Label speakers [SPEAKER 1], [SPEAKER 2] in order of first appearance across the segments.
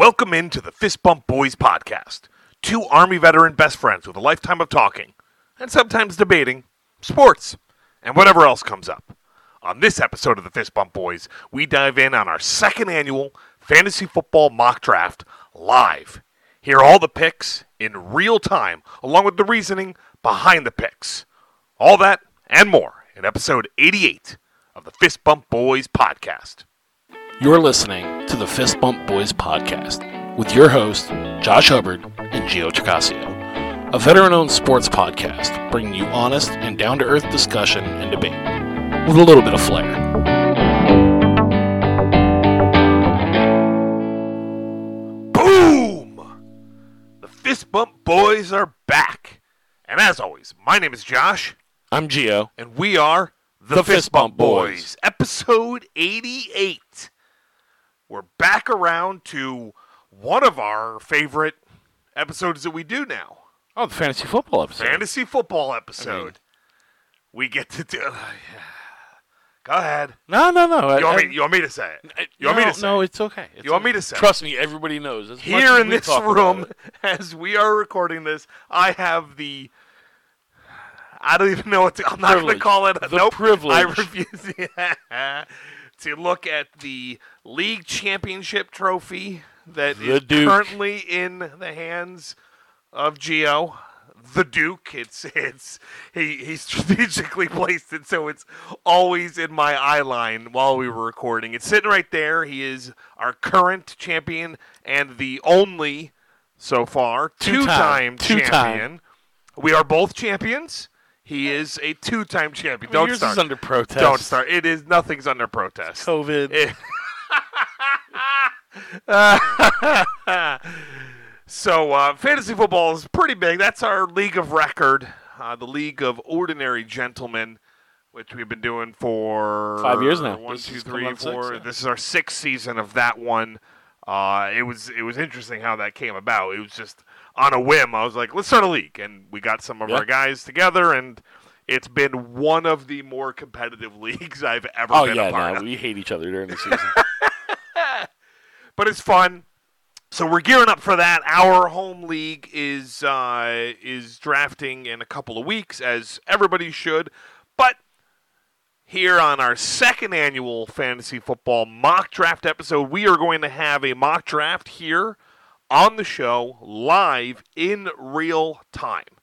[SPEAKER 1] Welcome into the Fist Bump Boys podcast. Two Army veteran best friends with a lifetime of talking and sometimes debating sports and whatever else comes up. On this episode of the Fist Bump Boys, we dive in on our second annual fantasy football mock draft live. Hear all the picks in real time, along with the reasoning behind the picks. All that and more in episode 88 of the Fist Bump Boys podcast.
[SPEAKER 2] You're listening to the Fist Bump Boys podcast with your host, Josh Hubbard and Gio Chicasio, a veteran owned sports podcast bringing you honest and down to earth discussion and debate with a little bit of flair.
[SPEAKER 1] Boom! The Fist Bump Boys are back. And as always, my name is Josh,
[SPEAKER 2] I'm Gio.
[SPEAKER 1] and we are the,
[SPEAKER 2] The
[SPEAKER 1] Fist,
[SPEAKER 2] Fist
[SPEAKER 1] Bump
[SPEAKER 2] Bump
[SPEAKER 1] Boys.
[SPEAKER 2] Boys.
[SPEAKER 1] Episode 88. We're back around to one of our favorite episodes that we do now
[SPEAKER 2] Oh, the fantasy football episode.
[SPEAKER 1] fantasy football episode. we get to do. Go ahead.
[SPEAKER 2] no, no, no.
[SPEAKER 1] You want,
[SPEAKER 2] I-
[SPEAKER 1] me, you want me to say it?
[SPEAKER 2] I-
[SPEAKER 1] You want me
[SPEAKER 2] no,
[SPEAKER 1] to say
[SPEAKER 2] No, it's okay. It's
[SPEAKER 1] You want
[SPEAKER 2] okay.
[SPEAKER 1] me to say it?
[SPEAKER 2] Trust me, everybody knows. As much
[SPEAKER 1] Here in this room, as we are recording this, I have the. I don't even know what to. I'm not going to call it.
[SPEAKER 2] The
[SPEAKER 1] nope.
[SPEAKER 2] privilege.
[SPEAKER 1] I refuse to look at the league championship trophy that
[SPEAKER 2] The
[SPEAKER 1] is
[SPEAKER 2] Duke.
[SPEAKER 1] currently in the hands of Gio. The Duke. It's it's he he strategically placed it so it's always in my eye line while we were recording. It's sitting right there. He is our current champion and the only so far
[SPEAKER 2] Two-time.
[SPEAKER 1] two-time,
[SPEAKER 2] Two-time.
[SPEAKER 1] champion. We are both champions. He is a two-time champion.
[SPEAKER 2] I mean,
[SPEAKER 1] Don't
[SPEAKER 2] yours
[SPEAKER 1] start.
[SPEAKER 2] is under protest.
[SPEAKER 1] Don't start. It is nothing's under protest.
[SPEAKER 2] COVID.
[SPEAKER 1] It- so uh, fantasy football is pretty big. That's our league of record, uh, the league of ordinary gentlemen, which we've been doing for
[SPEAKER 2] Five years now.
[SPEAKER 1] One,
[SPEAKER 2] This
[SPEAKER 1] two,
[SPEAKER 2] is
[SPEAKER 1] three,
[SPEAKER 2] on six, yeah.
[SPEAKER 1] This is our sixth season of that one. Uh, it was it was interesting how that came about. It was just on a whim. I was like, let's start a league, and we got some of
[SPEAKER 2] Yeah.
[SPEAKER 1] our guys together, and it's been one of the more competitive leagues I've ever
[SPEAKER 2] oh
[SPEAKER 1] been
[SPEAKER 2] yeah,
[SPEAKER 1] a part
[SPEAKER 2] no,
[SPEAKER 1] of
[SPEAKER 2] we hate each other during the season.
[SPEAKER 1] But it's fun. So we're gearing up for that. Our home league is uh, is drafting in a couple of weeks, as everybody should. But here on our second annual fantasy football mock draft episode, we are going to have a mock draft here on the show live in real time.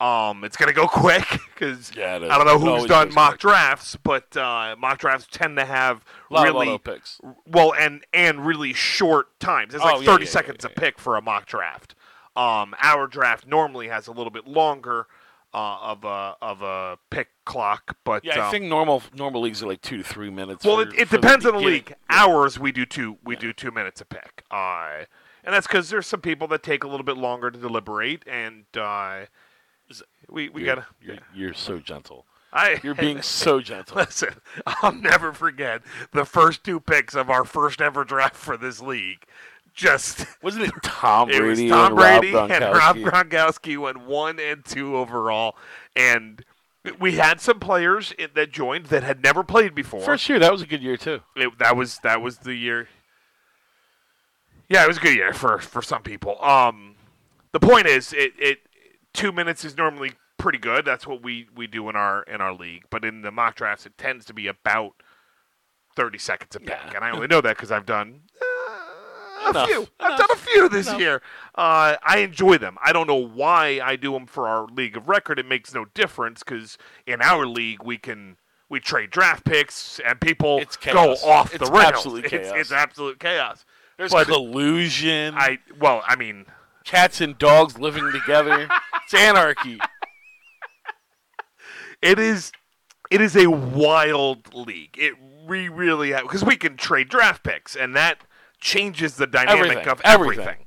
[SPEAKER 1] Um, it's gonna go quick because
[SPEAKER 2] Yeah.
[SPEAKER 1] I don't know who's done mock
[SPEAKER 2] quick.
[SPEAKER 1] drafts, but uh, mock drafts tend to have
[SPEAKER 2] lot
[SPEAKER 1] really
[SPEAKER 2] auto picks.
[SPEAKER 1] well, and and really short times. It's
[SPEAKER 2] Oh,
[SPEAKER 1] like
[SPEAKER 2] yeah,
[SPEAKER 1] 30
[SPEAKER 2] yeah,
[SPEAKER 1] seconds a pick for a mock draft. Um, our draft normally has a little bit longer uh, of a of a pick clock, but
[SPEAKER 2] Yeah, I
[SPEAKER 1] um,
[SPEAKER 2] think normal normal leagues are like two to three minutes.
[SPEAKER 1] well,
[SPEAKER 2] for-
[SPEAKER 1] it, it
[SPEAKER 2] for the
[SPEAKER 1] depends on the league. Ours we do two we do two minutes a pick. Uh, and that's because there's some people that take a little bit longer to deliberate, and uh, we we
[SPEAKER 2] You're-
[SPEAKER 1] gotta.
[SPEAKER 2] You're, you're so gentle.
[SPEAKER 1] I,
[SPEAKER 2] You're being so gentle.
[SPEAKER 1] Listen, I'll never forget the first two picks of our first ever draft for this league. Just
[SPEAKER 2] Wasn't it Tom
[SPEAKER 1] it
[SPEAKER 2] Brady
[SPEAKER 1] was Tom
[SPEAKER 2] and
[SPEAKER 1] Brady
[SPEAKER 2] Rob
[SPEAKER 1] and Rob
[SPEAKER 2] Gronkowski?
[SPEAKER 1] Gronkowski went one and two overall, and we had some players that joined that had never played before.
[SPEAKER 2] First year, that was a good year too.
[SPEAKER 1] It- that was that was the year. Yeah, it was a good year for for some people. Um, the point is, it it two minutes is normally pretty good. That's what we we do in our in our league. But in the mock drafts, it tends to be about thirty seconds a pick,
[SPEAKER 2] Yeah.
[SPEAKER 1] and I only know that because I've done. uh, A
[SPEAKER 2] Enough,
[SPEAKER 1] few. I've done a few this
[SPEAKER 2] enough.
[SPEAKER 1] year. Uh, I enjoy them. I don't know why I do them for our league of record. It makes no difference because in our league we can we trade draft picks and people
[SPEAKER 2] It's
[SPEAKER 1] go off the
[SPEAKER 2] It's
[SPEAKER 1] rails.
[SPEAKER 2] absolute
[SPEAKER 1] It's,
[SPEAKER 2] chaos.
[SPEAKER 1] it's absolute chaos.
[SPEAKER 2] There's
[SPEAKER 1] But-
[SPEAKER 2] collusion.
[SPEAKER 1] I well, I mean,
[SPEAKER 2] cats and dogs living together. it's anarchy.
[SPEAKER 1] it is it is a wild league. It we really because we can trade draft picks and that changes the dynamic
[SPEAKER 2] Everything,
[SPEAKER 1] of
[SPEAKER 2] everything.
[SPEAKER 1] everything.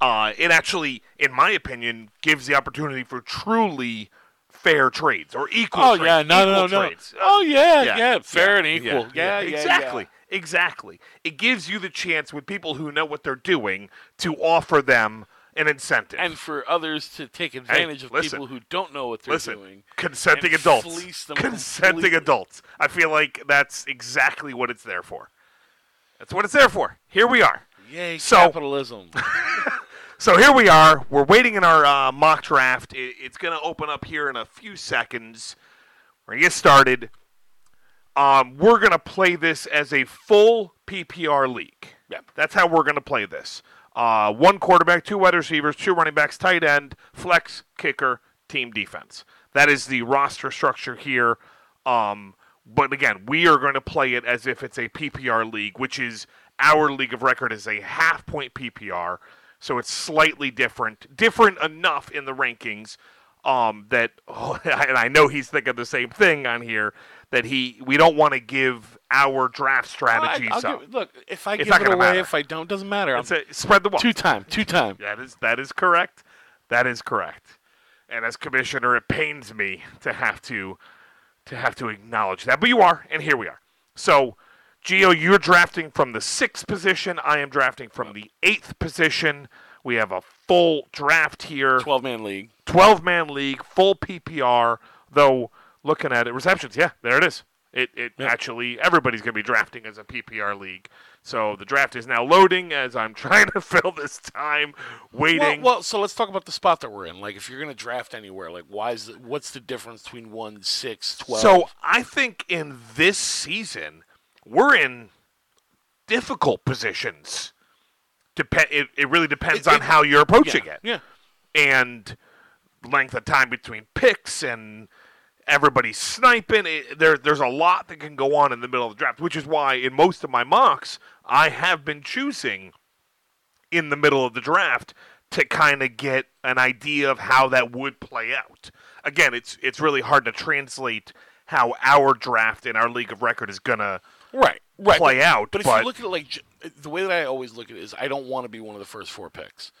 [SPEAKER 1] Uh, it actually, in my opinion, gives the opportunity for truly fair trades or equal.
[SPEAKER 2] Oh
[SPEAKER 1] trades,
[SPEAKER 2] yeah, no, no, no.
[SPEAKER 1] trades.
[SPEAKER 2] Oh yeah,
[SPEAKER 1] Yeah,
[SPEAKER 2] yeah, fair
[SPEAKER 1] yeah,
[SPEAKER 2] and equal. Yeah, yeah,
[SPEAKER 1] exactly,
[SPEAKER 2] yeah.
[SPEAKER 1] exactly. It gives you the chance with people who know what they're doing to offer them an incentive.
[SPEAKER 2] And for others to take advantage of
[SPEAKER 1] listen.
[SPEAKER 2] people who don't know what they're
[SPEAKER 1] Listen,
[SPEAKER 2] doing.
[SPEAKER 1] consenting adults. Consenting
[SPEAKER 2] completely.
[SPEAKER 1] adults. I feel like that's exactly what it's there for. That's what it's there for. Here we are.
[SPEAKER 2] Yay,
[SPEAKER 1] So-
[SPEAKER 2] capitalism.
[SPEAKER 1] So here we are. We're waiting in our uh, mock draft. It, it's going to open up here in a few seconds. We're going to get started. Um, we're going to play this as a full PPR league.
[SPEAKER 2] Yep.
[SPEAKER 1] That's how we're going to play this. Uh, one quarterback, two wide receivers, two running backs, tight end, flex, kicker, team defense. That is the roster structure here. Um, but again, we are going to play it as if it's a PPR league, which is our league of record is a half point PPR. So it's slightly different, different enough in the rankings um, that, and I know he's thinking the same thing on here that he we don't want to give our draft strategies
[SPEAKER 2] I,
[SPEAKER 1] up.
[SPEAKER 2] give, look, if I
[SPEAKER 1] It's
[SPEAKER 2] give it away,
[SPEAKER 1] matter.
[SPEAKER 2] if I don't, doesn't matter.
[SPEAKER 1] A, spread the wealth.
[SPEAKER 2] two time, two time.
[SPEAKER 1] That is that is correct. That is correct. And as commissioner, it pains me to have to to have to acknowledge that. But you are, and here we are. So, Gio, you're drafting from the sixth position. I am drafting from the eighth position. We have a full draft here.
[SPEAKER 2] Twelve man league.
[SPEAKER 1] 12 man league, full PPR, though looking at it, receptions, yeah, there it is. It, it
[SPEAKER 2] Yeah.
[SPEAKER 1] actually, everybody's going to be drafting as a PPR league. So the draft is now loading as I'm trying to fill this time waiting.
[SPEAKER 2] well, so let's talk about the spot that we're in. Like, if you're going to draft anywhere, like, why is it, what's the difference between one, six, twelve?
[SPEAKER 1] so I think in this season, we're in difficult positions. Dep- it, it really depends
[SPEAKER 2] It-
[SPEAKER 1] on
[SPEAKER 2] it-
[SPEAKER 1] how you're approaching
[SPEAKER 2] yeah,
[SPEAKER 1] it.
[SPEAKER 2] yeah.
[SPEAKER 1] and length of time between picks and everybody sniping. It, there, there's a lot that can go on in the middle of the draft, which is why in most of my mocks I have been choosing in the middle of the draft to kind of get an idea of how that would play out. Again, it's it's really hard to translate how our draft in our league of record is gonna
[SPEAKER 2] Right, right.
[SPEAKER 1] play
[SPEAKER 2] but,
[SPEAKER 1] out.
[SPEAKER 2] But if
[SPEAKER 1] but
[SPEAKER 2] you look at it like the way that I always look at it is, I don't want to be one of the first four picks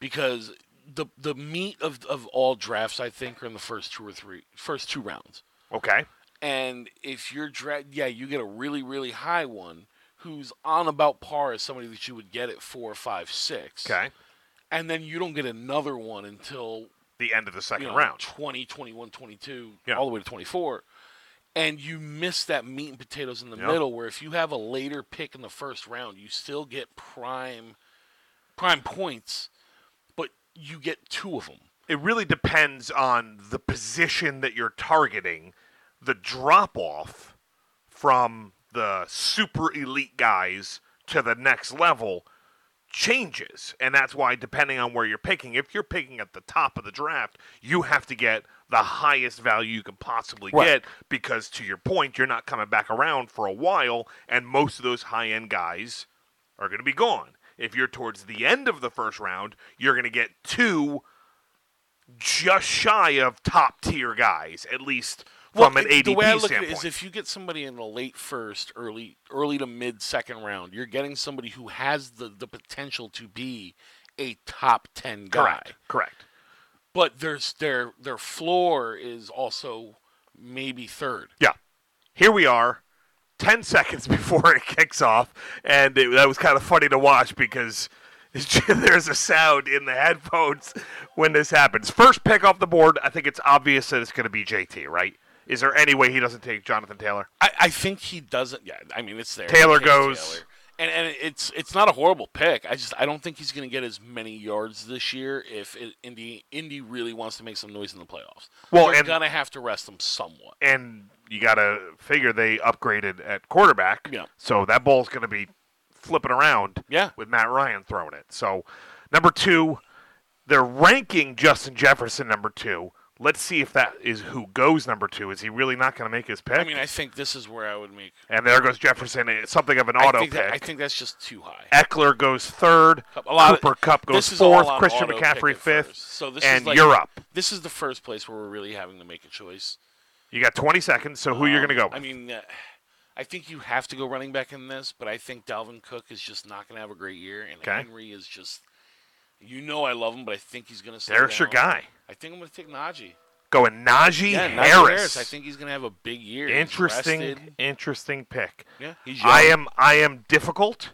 [SPEAKER 2] because the the meat of of all drafts I think are in the first two or three first two rounds.
[SPEAKER 1] okay,
[SPEAKER 2] And if you're dra- yeah, you get a really really high one who's on about par as somebody that you would get at four, five, six.
[SPEAKER 1] okay,
[SPEAKER 2] And then you don't get another one until
[SPEAKER 1] the end of the second
[SPEAKER 2] you know,
[SPEAKER 1] round.
[SPEAKER 2] 20, 21, 22,
[SPEAKER 1] Yeah.
[SPEAKER 2] all the way to 24. And you miss that meat and potatoes in the
[SPEAKER 1] Yeah.
[SPEAKER 2] middle where if you have a later pick in the first round, you still get prime prime points, you get two of them.
[SPEAKER 1] it really depends on the position that you're targeting. The drop off from the super elite guys to the next level changes. And that's why, depending on where you're picking, if you're picking at the top of the draft, you have to get the highest value you can possibly
[SPEAKER 2] Right.
[SPEAKER 1] get because, to your point, you're not coming back around for a while, and most of those high end guys are going to be gone. If you're towards the end of the first round, you're going to get two just shy of top tier guys, at least from an
[SPEAKER 2] it-
[SPEAKER 1] ADP
[SPEAKER 2] the way I look
[SPEAKER 1] standpoint.
[SPEAKER 2] at it is if you get somebody in the late first, early early to mid second round, you're getting somebody who has the, the potential to be a top ten guy.
[SPEAKER 1] correct, correct.
[SPEAKER 2] But there's their their floor is also maybe third.
[SPEAKER 1] Yeah. Here we are, 10 seconds before it kicks off. And it, that was kind of funny to watch because there's a sound in the headphones when this happens. First pick off the board, I think it's obvious that it's going to be JT, right? Is there any way he doesn't take Jonathan Taylor?
[SPEAKER 2] I, I think he doesn't. Yeah, I mean it's there.
[SPEAKER 1] Taylor goes-
[SPEAKER 2] Taylor. and and it's it's not a horrible pick. I just I don't think he's going to get as many yards this year if it, Indy Indy really wants to make some noise in the playoffs.
[SPEAKER 1] Well,
[SPEAKER 2] they're gonna have to rest him somewhat.
[SPEAKER 1] And you got to figure they upgraded at quarterback.
[SPEAKER 2] Yeah.
[SPEAKER 1] So that ball's going to be flipping around.
[SPEAKER 2] Yeah.
[SPEAKER 1] with Matt Ryan throwing it. So, number two, they're ranking Justin Jefferson number two. Let's see if that is who goes number two. Is he really not going to make his pick?
[SPEAKER 2] I mean, I think this is where I would make.
[SPEAKER 1] and there goes Jefferson. It's something of an auto
[SPEAKER 2] think,
[SPEAKER 1] pick.
[SPEAKER 2] that, I think that's just too high.
[SPEAKER 1] Ekeler goes third.
[SPEAKER 2] A lot of-
[SPEAKER 1] Cooper Kupp goes
[SPEAKER 2] this is all
[SPEAKER 1] fourth. Christian McCaffrey fifth.
[SPEAKER 2] first. So this
[SPEAKER 1] and
[SPEAKER 2] is like,
[SPEAKER 1] you're up.
[SPEAKER 2] This is the first place where we're really having to make a choice.
[SPEAKER 1] You got 20 seconds. So who you're going to go?
[SPEAKER 2] Um, I mean, uh, I think you have to go running back in this, but I think Dalvin Cook is just not going to have a great year, and
[SPEAKER 1] Okay.
[SPEAKER 2] Henry is just. You know I love him, but I think he's going to.
[SPEAKER 1] There's your guy.
[SPEAKER 2] I think I'm going to take Najee.
[SPEAKER 1] Going Najee
[SPEAKER 2] Yeah, Najee
[SPEAKER 1] Harris.
[SPEAKER 2] Harris. I think he's going to have a big year.
[SPEAKER 1] Interesting, interesting pick.
[SPEAKER 2] Yeah, he's young.
[SPEAKER 1] I am I am difficult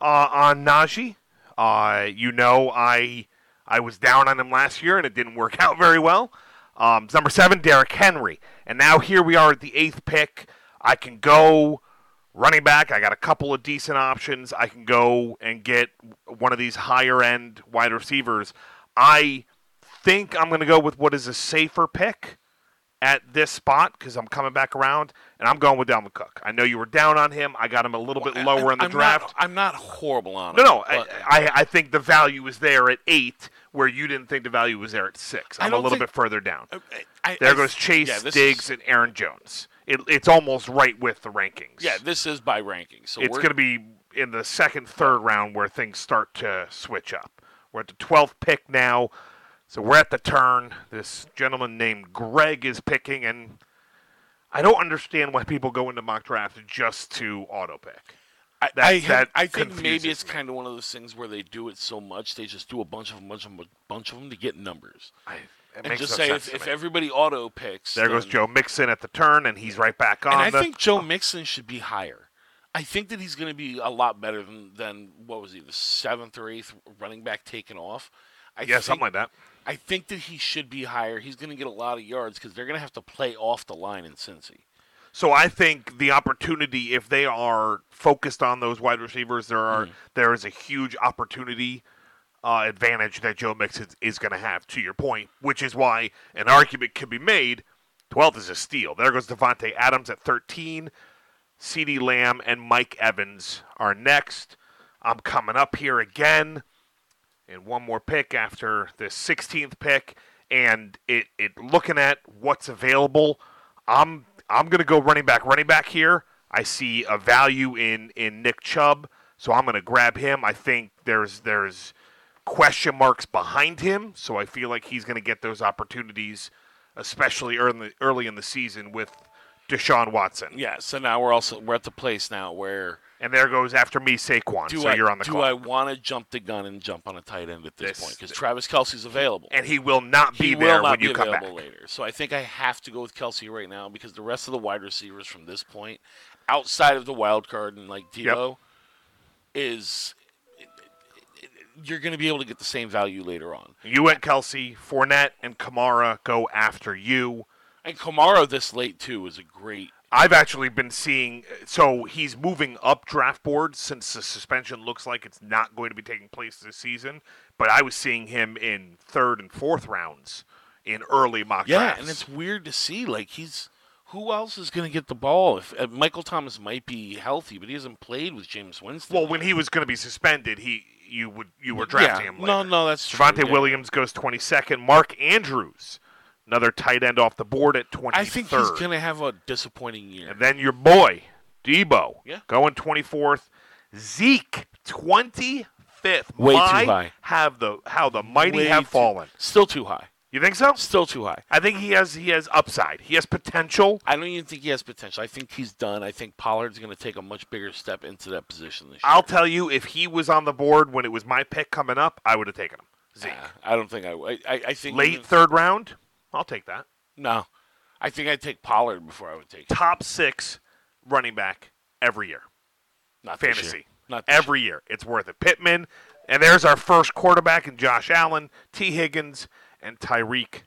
[SPEAKER 1] uh, on Najee. Uh, you know I I was down on him last year and it didn't work out very well. Um, number seven, Derrick Henry, and now here we are at the eighth pick. I can go Running back, I got a couple of decent options. I can go and get one of these higher end wide receivers. I think I'm going to go with what is a safer pick at this spot because I'm coming back around and I'm going with Dalvin Cook. I know you were down on him. I got him a little bit lower in the
[SPEAKER 2] I'm
[SPEAKER 1] draft.
[SPEAKER 2] Not, I'm not horrible on
[SPEAKER 1] him.
[SPEAKER 2] no,
[SPEAKER 1] no, I, I, I think the value is there at eight, where you didn't think the value was there at six. I'm a little
[SPEAKER 2] think-
[SPEAKER 1] bit further down.
[SPEAKER 2] I- I-
[SPEAKER 1] There
[SPEAKER 2] I-
[SPEAKER 1] goes Chase,
[SPEAKER 2] yeah,
[SPEAKER 1] Diggs,
[SPEAKER 2] is-
[SPEAKER 1] and Aaron Jones. It, it's almost right with the rankings.
[SPEAKER 2] yeah, this is by rankings. So
[SPEAKER 1] it's going to be in the second, third round where things start to switch up. We're at the 12th pick now, so we're at the turn. This gentleman named Greg is picking, and I don't understand why people go into mock draft just to auto pick.
[SPEAKER 2] I,
[SPEAKER 1] that-
[SPEAKER 2] I, I think maybe it's
[SPEAKER 1] me.
[SPEAKER 2] kind of one of those things where they do it so much they just do a bunch of them, bunch of them, bunch of them to get numbers,
[SPEAKER 1] I, it
[SPEAKER 2] and
[SPEAKER 1] makes
[SPEAKER 2] just
[SPEAKER 1] no
[SPEAKER 2] say
[SPEAKER 1] sense
[SPEAKER 2] if, if everybody auto picks,
[SPEAKER 1] There goes Joe Mixon at the turn, and he's right back on.
[SPEAKER 2] And I
[SPEAKER 1] the,
[SPEAKER 2] think Joe Mixon should be higher. I think that he's going to be a lot better than, than what was he, the seventh or eighth running back taken off. I
[SPEAKER 1] yeah,
[SPEAKER 2] think,
[SPEAKER 1] something like that.
[SPEAKER 2] I think that he should be higher. He's going to get a lot of yards because they're going to have to play off the line in Cincy.
[SPEAKER 1] So I think the opportunity, if they are focused on those wide receivers, there are
[SPEAKER 2] Mm-hmm.
[SPEAKER 1] there is a huge opportunity uh, advantage that Joe Mixon is, is going to have. To your point, which is why an argument can be made. Twelfth is a steal. There goes Davante Adams at thirteen. CeeDee Lamb and Mike Evans are next. I'm coming up here again, and one more pick after the 16th pick, and it, it looking at what's available. I'm I'm gonna go running back, running back here. I see a value in in Nick Chubb, so I'm gonna grab him. I think there's there's question marks behind him, so I feel like he's gonna get those opportunities, especially early early in the season with Deshaun Watson.
[SPEAKER 2] Yeah. So now we're also we're at the place now where
[SPEAKER 1] And there goes after me Saquon.
[SPEAKER 2] do
[SPEAKER 1] so
[SPEAKER 2] I
[SPEAKER 1] you're on the call.
[SPEAKER 2] do
[SPEAKER 1] clock.
[SPEAKER 2] I want to jump the gun and jump on a tight end at this,
[SPEAKER 1] This-
[SPEAKER 2] point because Travis Kelce's available.
[SPEAKER 1] and he will not be
[SPEAKER 2] he
[SPEAKER 1] there
[SPEAKER 2] not
[SPEAKER 1] when
[SPEAKER 2] be
[SPEAKER 1] you come back.
[SPEAKER 2] available later. So I think I have to go with Kelce right now because the rest of the wide receivers from this point, outside of the wild card and like Deebo, is you're going to be able to get the same value later on.
[SPEAKER 1] You and Kelce, Fournette, and Kamara go after you.
[SPEAKER 2] And Kamara this late too is a great.
[SPEAKER 1] I've actually been seeing, so he's moving up draft boards since the suspension looks like it's not going to be taking place this season. But I was seeing him in third and fourth rounds in early mock
[SPEAKER 2] Yeah,
[SPEAKER 1] drafts.
[SPEAKER 2] and it's weird to see like he's. Who else is going to get the ball? If uh, Michael Thomas might be healthy, but he hasn't played with Jameis Winston.
[SPEAKER 1] well, when he was going to be suspended, he you would you were drafting
[SPEAKER 2] yeah.
[SPEAKER 1] him. Later.
[SPEAKER 2] No, no, that's true.
[SPEAKER 1] Javonte
[SPEAKER 2] yeah.
[SPEAKER 1] Williams goes 22nd. Mark Andrews, another tight end off the board at 23rd.
[SPEAKER 2] I think he's going to have a disappointing year.
[SPEAKER 1] And then your boy, Deebo,
[SPEAKER 2] Yeah.
[SPEAKER 1] going 24th. Zeke, 25th.
[SPEAKER 2] Way too high.
[SPEAKER 1] Have the how the mighty
[SPEAKER 2] Way
[SPEAKER 1] have
[SPEAKER 2] too-
[SPEAKER 1] fallen.
[SPEAKER 2] Still too high.
[SPEAKER 1] You think so?
[SPEAKER 2] Still too high.
[SPEAKER 1] I think he has he has upside. He has potential.
[SPEAKER 2] I don't even think he has potential. I think he's done. I think Pollard's going to take a much bigger step into that position this year.
[SPEAKER 1] I'll tell you, if he was on the board when it was my pick coming up, I would have taken him. Zeke,
[SPEAKER 2] Nah, I don't think I. would. I, I think
[SPEAKER 1] late
[SPEAKER 2] even-
[SPEAKER 1] third round, I'll take that.
[SPEAKER 2] no, I think I'd take Pollard before I would take.
[SPEAKER 1] Top six running back every year.
[SPEAKER 2] Not this
[SPEAKER 1] fantasy.
[SPEAKER 2] year. Not this
[SPEAKER 1] every year. It's worth it. Pittman, and there's our first quarterback in Josh Allen, Tee Higgins, and Tyreek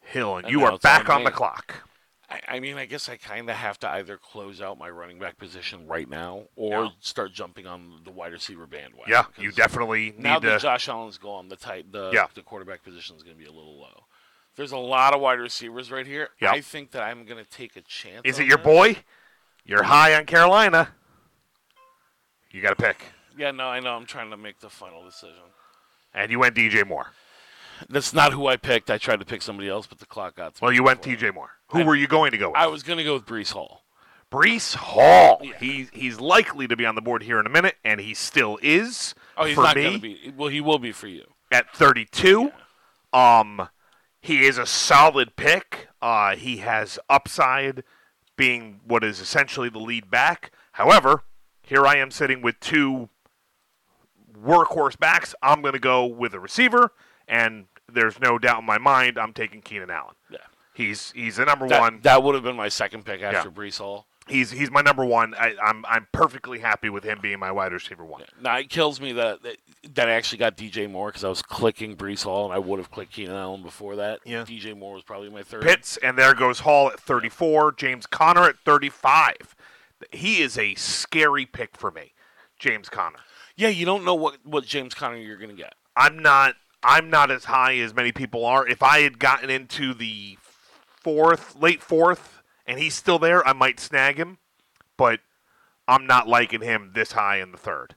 [SPEAKER 1] Hill. And,
[SPEAKER 2] And
[SPEAKER 1] you
[SPEAKER 2] now
[SPEAKER 1] are
[SPEAKER 2] it's
[SPEAKER 1] back
[SPEAKER 2] on
[SPEAKER 1] on the clock.
[SPEAKER 2] I, I mean, I guess I kind of have to either close out my running back position right now or
[SPEAKER 1] Yeah.
[SPEAKER 2] start jumping on the wide receiver bandwagon.
[SPEAKER 1] Yeah, you
[SPEAKER 2] 'cause
[SPEAKER 1] definitely
[SPEAKER 2] Now
[SPEAKER 1] need
[SPEAKER 2] that
[SPEAKER 1] to.
[SPEAKER 2] Josh Allen's gone, the tight the
[SPEAKER 1] Yeah.
[SPEAKER 2] the quarterback position is going to be a little low. There's a lot of wide receivers right here.
[SPEAKER 1] Yeah.
[SPEAKER 2] I think that I'm going to take a chance.
[SPEAKER 1] Is it your boy? You're high on Carolina. You got to pick.
[SPEAKER 2] Yeah, no, I know. I'm trying to make the final decision.
[SPEAKER 1] And you went DJ Moore.
[SPEAKER 2] That's not who I picked. I tried to pick somebody else, but the clock got
[SPEAKER 1] Well, you went. DJ Moore. Who
[SPEAKER 2] I-
[SPEAKER 1] were you going to go with?
[SPEAKER 2] I was going to go with Breece Hall.
[SPEAKER 1] Breece Hall.
[SPEAKER 2] Yeah.
[SPEAKER 1] He's he's likely to be on the board here in a minute, and he still is.
[SPEAKER 2] Oh, he's not going to be. Well, he will be for you.
[SPEAKER 1] at 32. Um, he is a solid pick. Uh, he has upside, being what is essentially the lead back. However, here I am sitting with two workhorse backs. I'm going to go with a receiver, and there's no doubt in my mind I'm taking Keenan Allen.
[SPEAKER 2] Yeah.
[SPEAKER 1] He's he's the number
[SPEAKER 2] That,
[SPEAKER 1] one.
[SPEAKER 2] that would have been my second pick after
[SPEAKER 1] Yeah.
[SPEAKER 2] Breece Hall.
[SPEAKER 1] He's he's my number one. I, I'm I'm perfectly happy with him being my wide receiver one.
[SPEAKER 2] Now it kills me that that, that I actually got DJ Moore because I was clicking Breece Hall and I would have clicked Keenan Allen before that.
[SPEAKER 1] Yeah.
[SPEAKER 2] DJ Moore was probably my third.
[SPEAKER 1] Pitts, and there goes Hall at 34. James Conner at 35. He is a scary pick for me, James Conner.
[SPEAKER 2] Yeah, you don't know what what James Conner you're going to get.
[SPEAKER 1] I'm not I'm not as high as many people are. If I had gotten into the fourth, late fourth, and he's still there, I might snag him. But I'm not liking him this high in the third.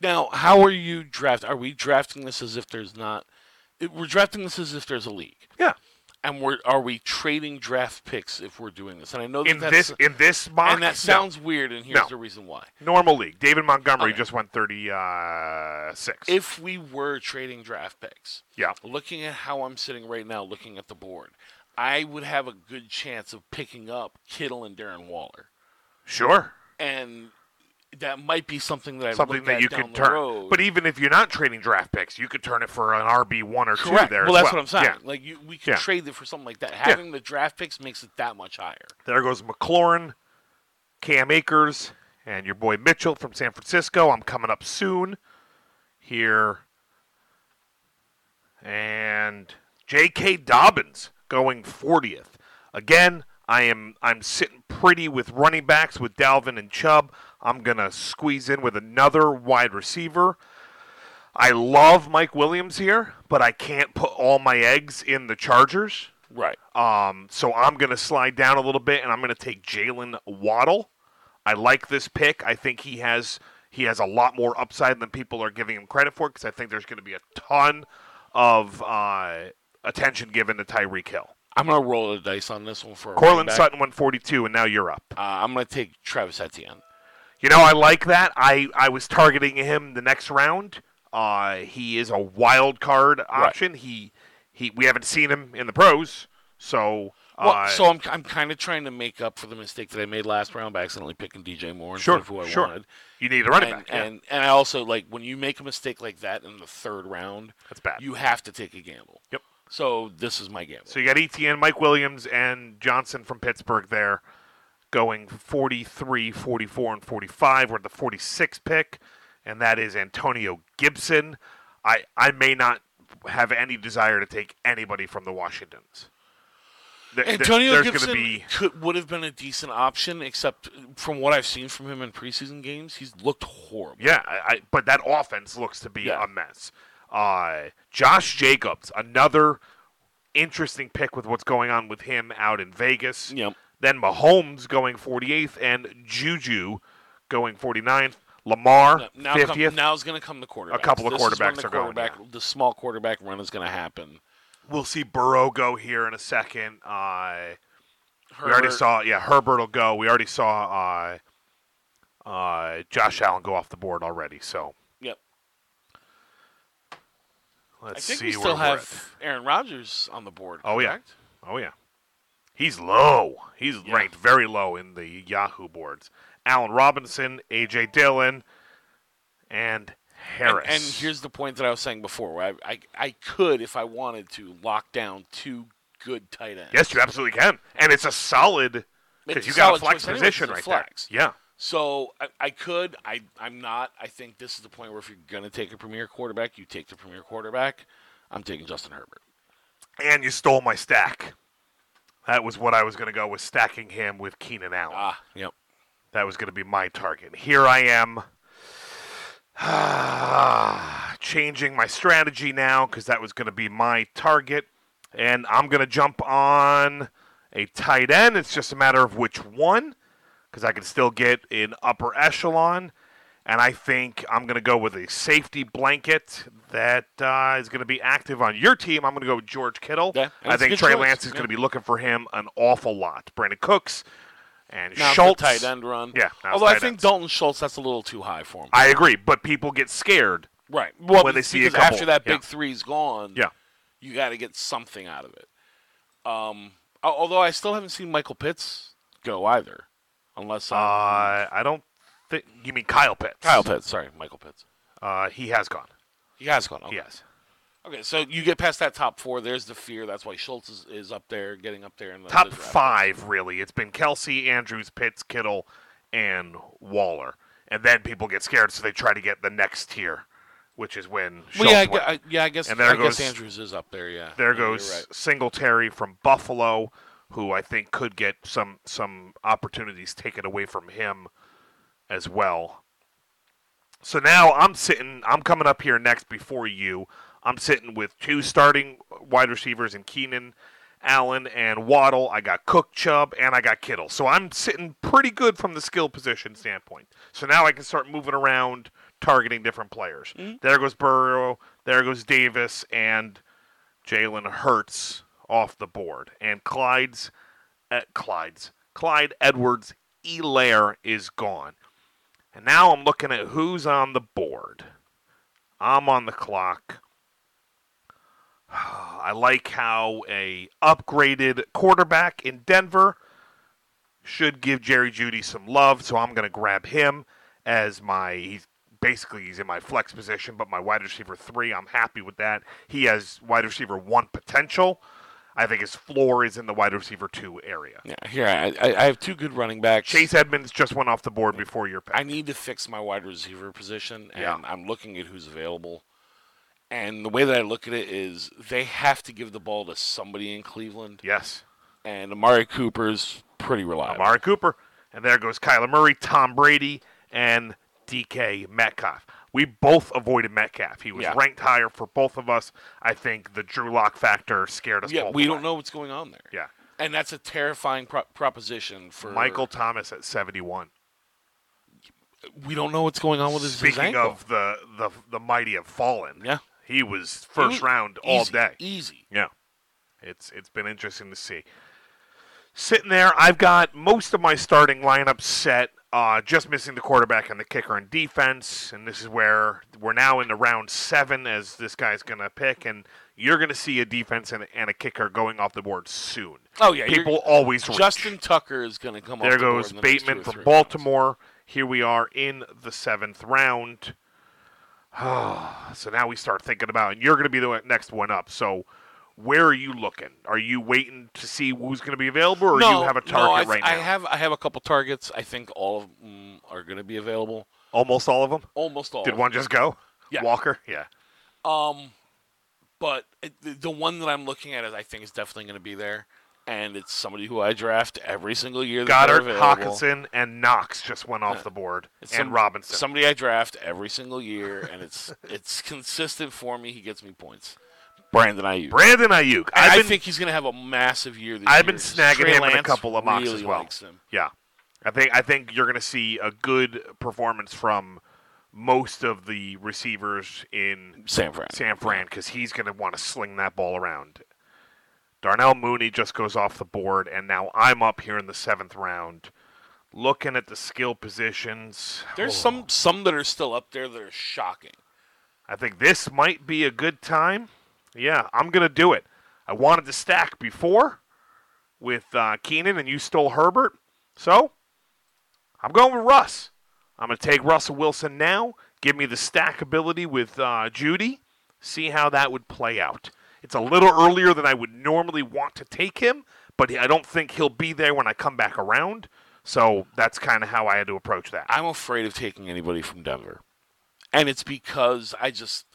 [SPEAKER 2] Now, how are you draft? Are we drafting this as if there's not? We're drafting this as if there's a league,
[SPEAKER 1] Yeah.
[SPEAKER 2] and we're are we trading draft picks if we're doing this? And I know that
[SPEAKER 1] In this in this mock,
[SPEAKER 2] and that
[SPEAKER 1] no.
[SPEAKER 2] sounds weird, and here's
[SPEAKER 1] No.
[SPEAKER 2] the reason why.
[SPEAKER 1] normal league. David Montgomery
[SPEAKER 2] Okay.
[SPEAKER 1] just went 36.
[SPEAKER 2] If we were trading draft picks,
[SPEAKER 1] yeah.
[SPEAKER 2] looking at how I'm sitting right now, looking at the board, I would have a good chance of picking up Kittle and Darren Waller,
[SPEAKER 1] Sure.
[SPEAKER 2] and that might be something that I
[SPEAKER 1] Something that
[SPEAKER 2] at
[SPEAKER 1] you could turn.
[SPEAKER 2] road.
[SPEAKER 1] But even if you're not trading draft picks, you could turn it for an RB one or
[SPEAKER 2] Correct.
[SPEAKER 1] two there.
[SPEAKER 2] well, that's what I'm saying.
[SPEAKER 1] Yeah.
[SPEAKER 2] Like you, we could
[SPEAKER 1] Yeah.
[SPEAKER 2] trade it for something like that. Having the draft picks makes it that much higher.
[SPEAKER 1] There goes McLaurin, Cam Akers, and your boy Mitchell from San Francisco. I'm coming up soon here. And J.K. Dobbins going 40th. Again, I am I'm sitting pretty with running backs with Dalvin and Chubb. I'm gonna squeeze in with another wide receiver. I love Mike Williams here, but I can't put all my eggs in the Chargers.
[SPEAKER 2] Right.
[SPEAKER 1] Um, so I'm going to slide down a little bit, and I'm going to take Jaylen Waddle. I like this pick. I think he has he has a lot more upside than people are giving him credit for because I think there's going to be a ton of uh, attention given to Tyreek Hill.
[SPEAKER 2] I'm gonna roll the dice on this one for a running
[SPEAKER 1] Courtland
[SPEAKER 2] back.
[SPEAKER 1] Sutton went 42, and now you're up.
[SPEAKER 2] Uh, I'm gonna take Travis Etienne.
[SPEAKER 1] You know, I like that. I, I was targeting him the next round. Uh, he is a wild card option. He he we haven't seen him in the pros, so
[SPEAKER 2] Well,
[SPEAKER 1] uh,
[SPEAKER 2] so I'm I'm kind of trying to make up for the mistake that I made last round by accidentally picking DJ Moore instead
[SPEAKER 1] Sure,
[SPEAKER 2] of who I
[SPEAKER 1] sure.
[SPEAKER 2] wanted.
[SPEAKER 1] you need a running
[SPEAKER 2] and,
[SPEAKER 1] back. yeah.
[SPEAKER 2] and and I also like when you make a mistake like that in the third round,
[SPEAKER 1] That's bad.
[SPEAKER 2] you have to take a gamble.
[SPEAKER 1] Yep.
[SPEAKER 2] So this is my gamble.
[SPEAKER 1] So you got ETN, Mike Williams, and Johnson from Pittsburgh there going 43, 44, and 45. We're at the 46 pick, and that is Antonio Gibson. I, I may not have any desire to take anybody from the Washingtons. Th-
[SPEAKER 2] Antonio Gibson
[SPEAKER 1] be
[SPEAKER 2] could would have been a decent option, except from what I've seen from him in preseason games, he's looked horrible.
[SPEAKER 1] yeah, I, I, but that offense looks to be
[SPEAKER 2] Yeah.
[SPEAKER 1] a mess. Uh, Josh Jacobs, another interesting pick with what's going on with him out in Vegas.
[SPEAKER 2] Yep.
[SPEAKER 1] Then Mahomes going 48th and Juju going 49th. Lamar
[SPEAKER 2] Now,
[SPEAKER 1] 50th.
[SPEAKER 2] come, now's going to come the quarterback.
[SPEAKER 1] A couple of
[SPEAKER 2] this
[SPEAKER 1] quarterbacks
[SPEAKER 2] the
[SPEAKER 1] are going,
[SPEAKER 2] quarterback, The small quarterback run is going to happen.
[SPEAKER 1] we'll see Burrow go here in a second. Uh, we already saw, yeah, Herbert will go. We already saw uh, uh, Josh Allen go off the board already. So
[SPEAKER 2] Yep.
[SPEAKER 1] Let's
[SPEAKER 2] I think
[SPEAKER 1] see
[SPEAKER 2] we still have Aaron Rodgers on the board.
[SPEAKER 1] Oh yeah, oh yeah. He's low. He's
[SPEAKER 2] Yeah.
[SPEAKER 1] ranked very low in the Yahoo boards. Allen Robinson, AJ Dillon, and
[SPEAKER 2] And,
[SPEAKER 1] Harris.
[SPEAKER 2] and here's the point that I was saying before. Where I, I I could, if I wanted to, lock down two good tight ends.
[SPEAKER 1] Yes, you absolutely can, and it's a solid because you got a flex position right
[SPEAKER 2] flex.
[SPEAKER 1] there. Yeah,
[SPEAKER 2] So I, I could. I I'm not. I think this is the point where if you're gonna take a premier quarterback, you take the premier quarterback. I'm taking Justin Herbert.
[SPEAKER 1] and you stole my stack. That was what I was going to go with stacking him with Keenan Allen.
[SPEAKER 2] Ah, yep.
[SPEAKER 1] That was going to be my target. Here I am. changing my strategy now because that was going to be my target. And I'm going to jump on a tight end. It's just a matter of which one because I can still get an upper echelon. And I think I'm going to go with a safety blanket that uh, is going to be active on your team. I'm going to go with George Kittle.
[SPEAKER 2] Yeah,
[SPEAKER 1] I think Trey
[SPEAKER 2] choice.
[SPEAKER 1] Lance is
[SPEAKER 2] Yeah.
[SPEAKER 1] going to be looking for him an awful lot. Brandin Cooks and
[SPEAKER 2] Now
[SPEAKER 1] Schultz.
[SPEAKER 2] tight end run.
[SPEAKER 1] Yeah,
[SPEAKER 2] Although I think
[SPEAKER 1] ends.
[SPEAKER 2] Dalton Schultz that's a little too high for him.
[SPEAKER 1] I agree, but people get scared.
[SPEAKER 2] right. Well,
[SPEAKER 1] when they see a couple-
[SPEAKER 2] after that
[SPEAKER 1] yeah.
[SPEAKER 2] big three's gone,
[SPEAKER 1] Yeah.
[SPEAKER 2] you got to get something out of it. Um, although I still haven't seen Michael Pitts go either, unless um,
[SPEAKER 1] Uh, I don't think you mean Kyle Pitts.
[SPEAKER 2] Kyle Pitts. Sorry, Michael Pitts.
[SPEAKER 1] Uh, he has gone.
[SPEAKER 2] He has gone. Okay.
[SPEAKER 1] Yes.
[SPEAKER 2] Okay, so you get past that top four. There's the fear. That's why Schultz is, is up there, getting up there in the
[SPEAKER 1] Top
[SPEAKER 2] the
[SPEAKER 1] five, really. It's been Kelce, Andrews, Pitts, Kittle, and Waller. And then people get scared, so they try to get the next tier, which is when
[SPEAKER 2] Well, yeah, I, I, yeah. I guess
[SPEAKER 1] And there
[SPEAKER 2] I guess
[SPEAKER 1] goes-
[SPEAKER 2] Andrews is up there. Yeah.
[SPEAKER 1] There
[SPEAKER 2] Yeah,
[SPEAKER 1] goes
[SPEAKER 2] right.
[SPEAKER 1] Singletary from Buffalo, who I think could get some some opportunities taken away from him as well. So now I'm sitting, I'm coming up here next before you. I'm sitting with two starting wide receivers in Keenan Allen and Waddle. I got Cook, Chubb, and I got Kittle. So I'm sitting pretty good from the skill position standpoint. So now I can start moving around, targeting different players.
[SPEAKER 2] Mhm.
[SPEAKER 1] There goes Burrow. There goes Davis and Jalen Hurts off the board. And Clyde's, uh, Clyde's, Clyde Edwards Elair is gone. And now I'm looking at who's on the board. I'm on the clock. I like how a upgraded quarterback in Denver should give Jerry Jeudy some love, so I'm going to grab him as my he's basically he's in my flex position, but my wide receiver 3, I'm happy with that. He has wide receiver 1 potential. I think his floor is in the wide receiver 2 area.
[SPEAKER 2] Yeah, here I, I I have two good running backs.
[SPEAKER 1] Chase Edmonds just went off the board before your pick.
[SPEAKER 2] I need to fix my wide receiver position, and
[SPEAKER 1] Yeah.
[SPEAKER 2] I'm looking at who's available. And the way that I look at it is they have to give the ball to somebody in Cleveland,
[SPEAKER 1] yes.
[SPEAKER 2] and Amari Cooper's pretty reliable.
[SPEAKER 1] Amari Cooper. And there goes Kyler Murray, Tom Brady, and DK Metcalf. We both avoided Metcalf. He was
[SPEAKER 2] Yeah.
[SPEAKER 1] ranked higher for both of us. I think the Drew Lock factor scared us
[SPEAKER 2] yeah, we don't know what's going on there.
[SPEAKER 1] Yeah.
[SPEAKER 2] And that's a terrifying pro- proposition for
[SPEAKER 1] Michael Thomas at 71.
[SPEAKER 2] We don't know what's going on with his,
[SPEAKER 1] Speaking of the, the the mighty have fallen,
[SPEAKER 2] yeah,
[SPEAKER 1] he was first
[SPEAKER 2] Easy-
[SPEAKER 1] round all day.
[SPEAKER 2] easy.
[SPEAKER 1] Yeah. It's it's been interesting to see. Sitting there, I've got most of my starting lineup set. Uh, just missing the quarterback and the kicker and defense, and this is where we're now in the round seven as this guy's going to pick, and you're going to see a defense and, and a kicker going off the board soon.
[SPEAKER 2] Oh yeah,
[SPEAKER 1] People always reach.
[SPEAKER 2] Justin Tucker is going to come.
[SPEAKER 1] There
[SPEAKER 2] off the board
[SPEAKER 1] goes
[SPEAKER 2] the
[SPEAKER 1] Bateman from
[SPEAKER 2] three rounds.
[SPEAKER 1] Baltimore. Here we are in the seventh round. so now we start thinking about, and you're going to be the next one up. So where are you looking? Are you waiting to see who's going to be available, or
[SPEAKER 2] no,
[SPEAKER 1] you have a
[SPEAKER 2] no,
[SPEAKER 1] target
[SPEAKER 2] I,
[SPEAKER 1] right now?
[SPEAKER 2] I have I have a couple targets. I think all of them are going to be available.
[SPEAKER 1] Almost all of them.
[SPEAKER 2] Almost all.
[SPEAKER 1] Did one just go?
[SPEAKER 2] Yeah.
[SPEAKER 1] Walker. Yeah.
[SPEAKER 2] Um, but it, the, the one that I'm looking at is I think is definitely going to be there, and it's somebody who I draft every single year.
[SPEAKER 1] Goddard. Hockenson, and Knox just went off
[SPEAKER 2] Yeah.
[SPEAKER 1] the board,
[SPEAKER 2] It's
[SPEAKER 1] and
[SPEAKER 2] some-
[SPEAKER 1] Robinson.
[SPEAKER 2] Somebody I draft every single year, and it's it's consistent for me. He gets me points. Brandon Aiyuk.
[SPEAKER 1] Brandon Aiyuk.
[SPEAKER 2] I,
[SPEAKER 1] been,
[SPEAKER 2] think he's going to have a massive year this year.
[SPEAKER 1] I've
[SPEAKER 2] year.
[SPEAKER 1] been snagging
[SPEAKER 2] Trey
[SPEAKER 1] him in a couple of mocks
[SPEAKER 2] really
[SPEAKER 1] as well. Yeah, I think I think you're going to see a good performance from most of the receivers in
[SPEAKER 2] San Fran.
[SPEAKER 1] San Fran because he's going to want to sling that ball around. Darnell Mooney just goes off the board, and now I'm up here in the seventh round, looking at the skill positions.
[SPEAKER 2] There's
[SPEAKER 1] Oh,
[SPEAKER 2] some some that are still up there that are shocking.
[SPEAKER 1] I think this might be a good time. Yeah, I'm going to do it. I wanted to stack before with uh, Keenan, and you stole Herbert. So I'm going with Russ. I'm going to take Russell Wilson now. Give me the stack ability with uh, Jeudy. See how that would play out. It's a little earlier than I would normally want to take him, but I don't think he'll be there when I come back around. So that's kind of how I had to approach that.
[SPEAKER 2] I'm afraid of taking anybody from Denver. And it's because I just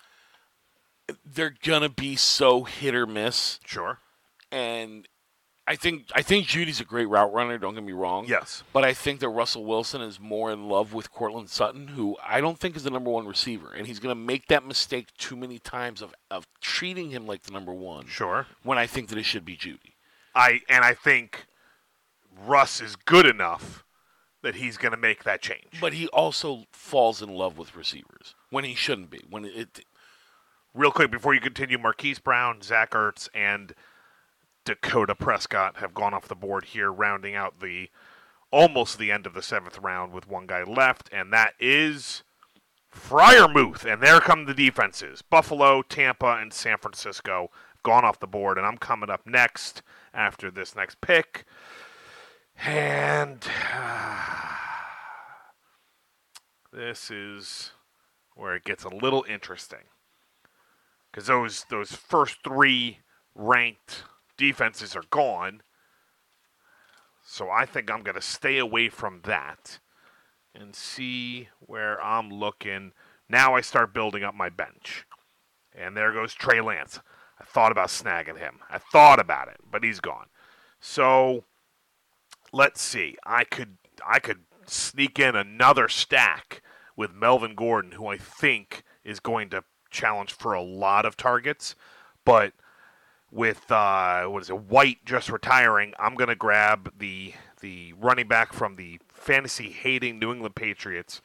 [SPEAKER 2] they're gonna be so hit or miss.
[SPEAKER 1] Sure.
[SPEAKER 2] And I think I think Jeudy's a great route runner, don't get me wrong.
[SPEAKER 1] Yes.
[SPEAKER 2] But I think that Russell Wilson is more in love with Courtland Sutton, who I don't think is the number one receiver. And he's gonna make that mistake too many times of, of treating him like the number one
[SPEAKER 1] Sure.
[SPEAKER 2] when I think that it should be Jeudy.
[SPEAKER 1] I and I think Russ is good enough that he's going to make that change.
[SPEAKER 2] But he also falls in love with receivers when he shouldn't be. When it
[SPEAKER 1] Real quick before you continue, Marquise Brown, Zach Ertz, and Dakota Prescott have gone off the board here, rounding out the almost the end of the seventh round with one guy left, and that is Freiermuth. And there come the defenses: Buffalo, Tampa, and San Francisco gone off the board, and I'm coming up next after this next pick. And this is where it gets a little interesting because those those first three ranked defenses are gone. So I think I'm going to stay away from that and see where I'm looking. Now I start building up my bench. And there goes Trey Lance. I thought about snagging him. I thought about it, but he's gone. So let's see. I could I could sneak in another stack with Melvin Gordon, who I think is going to challenge for a lot of targets, but with uh, what is it, White just retiring, I'm going to grab the the running back from the fantasy hating New England Patriots,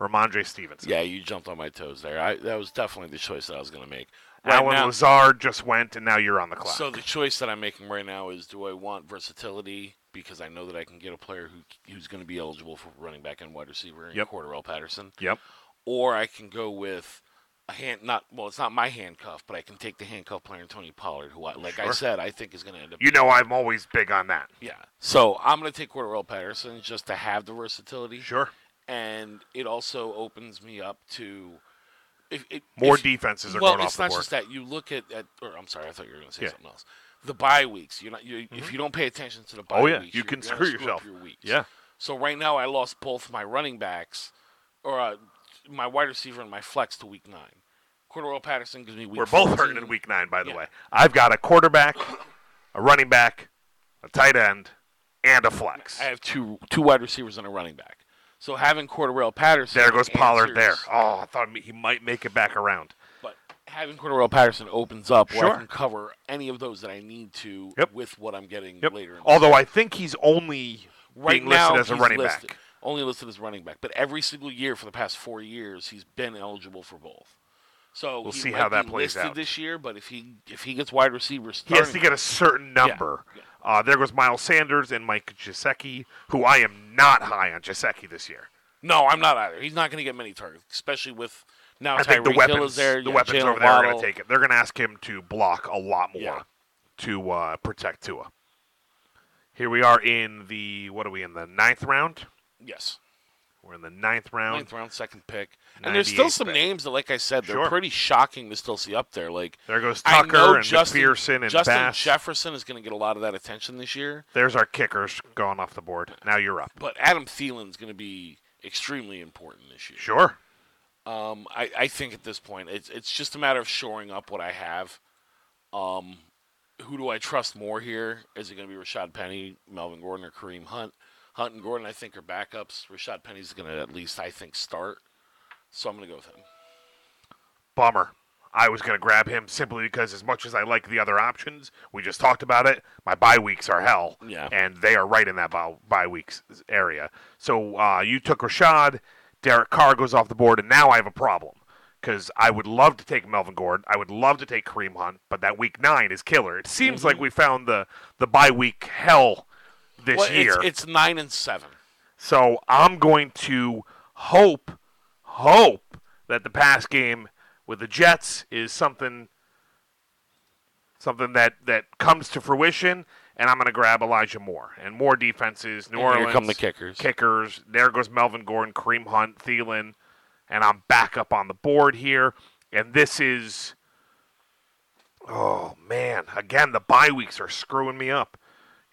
[SPEAKER 1] Rhamondre Stevenson.
[SPEAKER 2] Yeah, you jumped on my toes there. I, that was definitely the choice that I was going to make.
[SPEAKER 1] Allen
[SPEAKER 2] now-
[SPEAKER 1] Lazard just went, and now you're on the clock.
[SPEAKER 2] So the choice that I'm making right now is: do I want versatility because I know that I can get a player who who's going to be eligible for running back and wide receiver in
[SPEAKER 1] Yep.
[SPEAKER 2] Cordarrelle Patterson,
[SPEAKER 1] yep.
[SPEAKER 2] or I can go with a hand not well, it's not my handcuff, but I can take the handcuff player Tony Pollard, who I, like I said, I think is going to end up.
[SPEAKER 1] You know I'm always big on that.
[SPEAKER 2] yeah. So I'm going to take Cordarrelle Patterson just to have the versatility,
[SPEAKER 1] Sure.
[SPEAKER 2] and it also opens me up to. If, it,
[SPEAKER 1] More
[SPEAKER 2] if-
[SPEAKER 1] defenses are
[SPEAKER 2] well,
[SPEAKER 1] going off
[SPEAKER 2] it's not just that. You look at, at or I'm sorry, I thought you were going to say
[SPEAKER 1] Yeah.
[SPEAKER 2] something else. The bye weeks. You're not. You, If you don't pay attention to the bye
[SPEAKER 1] Oh, yeah.
[SPEAKER 2] weeks,
[SPEAKER 1] You can screw
[SPEAKER 2] up
[SPEAKER 1] yourself.
[SPEAKER 2] Your weeks.
[SPEAKER 1] Yeah.
[SPEAKER 2] So right now, I lost both my running backs, or uh, my wide receiver and my flex to week nine. Cordarrelle Patterson gives me week.
[SPEAKER 1] We're both hurting in week nine, by the
[SPEAKER 2] Yeah.
[SPEAKER 1] way. I've got a quarterback, a running back, a tight end, and a flex.
[SPEAKER 2] I have two two wide receivers and a running back. So having Cordarrelle Patterson.
[SPEAKER 1] There goes Pollard there. Oh, I thought he might make it back around.
[SPEAKER 2] But having Cordarrelle Patterson opens up where
[SPEAKER 1] Sure.
[SPEAKER 2] I can cover any of those that I need to
[SPEAKER 1] Yep.
[SPEAKER 2] with what I'm getting
[SPEAKER 1] Yep.
[SPEAKER 2] later. In the
[SPEAKER 1] Although I think he's only
[SPEAKER 2] right
[SPEAKER 1] being
[SPEAKER 2] now
[SPEAKER 1] listed as a running
[SPEAKER 2] listed,
[SPEAKER 1] back.
[SPEAKER 2] Only listed as running back, but every single year for the past four years, he's been eligible for both. So
[SPEAKER 1] We'll see how that plays out.
[SPEAKER 2] this year. But if he if he gets wide receivers,
[SPEAKER 1] He has to get a certain number.
[SPEAKER 2] yeah.
[SPEAKER 1] Uh, there goes Miles Sanders and Mike Gesicki, who I am not high on Gesicki this year.
[SPEAKER 2] No, I'm not either. He's not going to get many targets, especially with now
[SPEAKER 1] I think the
[SPEAKER 2] Hill
[SPEAKER 1] weapons,
[SPEAKER 2] is there.
[SPEAKER 1] the
[SPEAKER 2] yeah,
[SPEAKER 1] weapons over there are going to take it. They're going to ask him to block a lot more to uh, protect Tua. Here we are in the what are we in the ninth round?
[SPEAKER 2] Yes,
[SPEAKER 1] We're in the ninth round.
[SPEAKER 2] ninth round, second pick, and there's still some
[SPEAKER 1] pick.
[SPEAKER 2] names that, like I said, they're
[SPEAKER 1] Sure.
[SPEAKER 2] pretty shocking to still see up there. Like
[SPEAKER 1] There goes
[SPEAKER 2] I
[SPEAKER 1] Tucker
[SPEAKER 2] know
[SPEAKER 1] and
[SPEAKER 2] Justin,
[SPEAKER 1] McPherson and
[SPEAKER 2] Justin
[SPEAKER 1] Bass.
[SPEAKER 2] Jefferson is going to get a lot of that attention this year.
[SPEAKER 1] There's our kickers going off the board. Now you're up.
[SPEAKER 2] But Adam Thielen's going to be extremely important this year.
[SPEAKER 1] Sure.
[SPEAKER 2] Um, I, I think at this point it's it's just a matter of shoring up what I have. Um, who do I trust more here? Is it going to be Rashaad Penny, Melvin Gordon, or Kareem Hunt? Hunt and Gordon, I think, are backups. Rashaad Penny's going to at least, I think, start. So I'm going to go with him.
[SPEAKER 1] Bummer. I was going to grab him simply because, as much as I like the other options, we just talked about it. My bye weeks are hell,
[SPEAKER 2] Yeah.
[SPEAKER 1] and they are right in that bye, bye weeks area. So uh, you took Rashaad, Derek Carr goes off the board, and now I have a problem because I would love to take Melvin Gordon, I would love to take Kareem Hunt, but that week nine is killer. It seems like we found the the bye week hell this.
[SPEAKER 2] Well,
[SPEAKER 1] year.
[SPEAKER 2] it's, it's nine and seven.
[SPEAKER 1] So I'm going to hope, hope that the pass game with the Jets is something, something that that comes to fruition, and I'm going to grab Elijah Moore and more defenses. New
[SPEAKER 2] And here come the kickers.
[SPEAKER 1] Kickers. There goes Melvin Gordon, Kareem Hunt, Thielen, and I'm back up on the board here. And this is, oh man, again the bye weeks are screwing me up.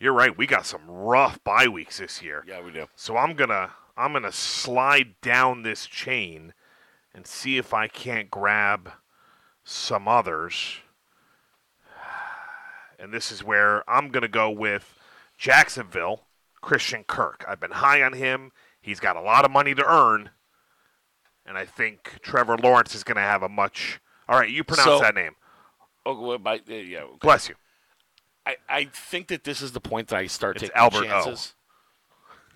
[SPEAKER 1] You're right. We got some rough bye weeks this year.
[SPEAKER 2] Yeah, we do.
[SPEAKER 1] So I'm gonna I'm gonna slide down this chain and see if I can't grab some others. And this is where I'm gonna go with Jacksonville, Christian Kirk. I've been high on him. He's got a lot of money to earn. And I think Trevor Lawrence is gonna have a much all right, you pronounce
[SPEAKER 2] So-
[SPEAKER 1] that name.
[SPEAKER 2] Oh, uh, yeah. okay.
[SPEAKER 1] Bless you.
[SPEAKER 2] I, I think that this is the point that I start
[SPEAKER 1] It's
[SPEAKER 2] taking
[SPEAKER 1] Albert O.
[SPEAKER 2] chances.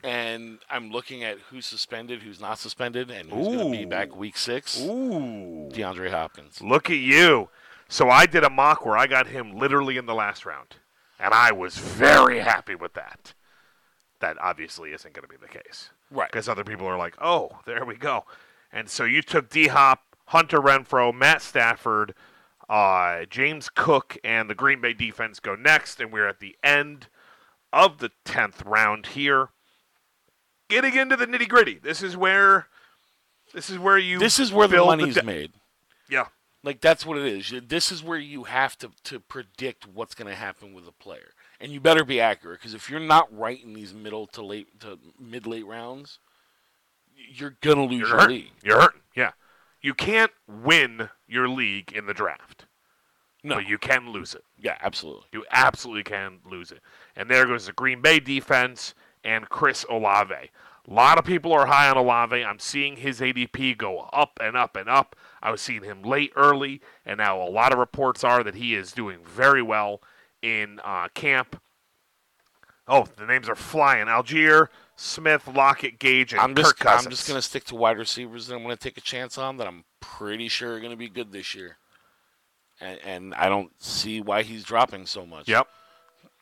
[SPEAKER 2] And I'm looking at who's suspended, who's not suspended, and who's going to be back week six.
[SPEAKER 1] Ooh.
[SPEAKER 2] DeAndre Hopkins.
[SPEAKER 1] Look at you. So I did a mock where I got him literally in the last round. And I was very happy with that. That obviously isn't going to be the case.
[SPEAKER 2] Right.
[SPEAKER 1] Because other people are like, oh, there we go. And so you took D Hop, Hunter Renfrow, Matt Stafford, uh, James Cook, and the Green Bay defense go next. And we're at the end of the 10th round here. Getting into the nitty gritty. This is where. This is where you.
[SPEAKER 2] This is where the money's
[SPEAKER 1] de-
[SPEAKER 2] made.
[SPEAKER 1] Yeah.
[SPEAKER 2] Like that's what it is. This is where you have to to predict what's going to happen with a player, and you better be accurate because if you're not right in these middle to late to mid late rounds, you're gonna lose
[SPEAKER 1] You're
[SPEAKER 2] your
[SPEAKER 1] hurting.
[SPEAKER 2] league.
[SPEAKER 1] You're hurting. Yeah. You can't win your league in the draft.
[SPEAKER 2] No.
[SPEAKER 1] but you can lose it.
[SPEAKER 2] Yeah, absolutely.
[SPEAKER 1] You absolutely can lose it. And there goes the Green Bay defense and Chris Olave. A lot of people are high on Olave. I'm seeing his ADP go up and up and up. I was seeing him late, early, and now a lot of reports are that he is doing very well in uh, camp. Oh, the names are flying: Allgeier, Smith, Lockett, Gage, and
[SPEAKER 2] I'm just
[SPEAKER 1] Kirk Cousins.
[SPEAKER 2] I'm just gonna stick to wide receivers that I'm gonna take a chance on that I'm pretty sure are gonna be good this year. And, and I don't see why he's dropping so much.
[SPEAKER 1] Yep.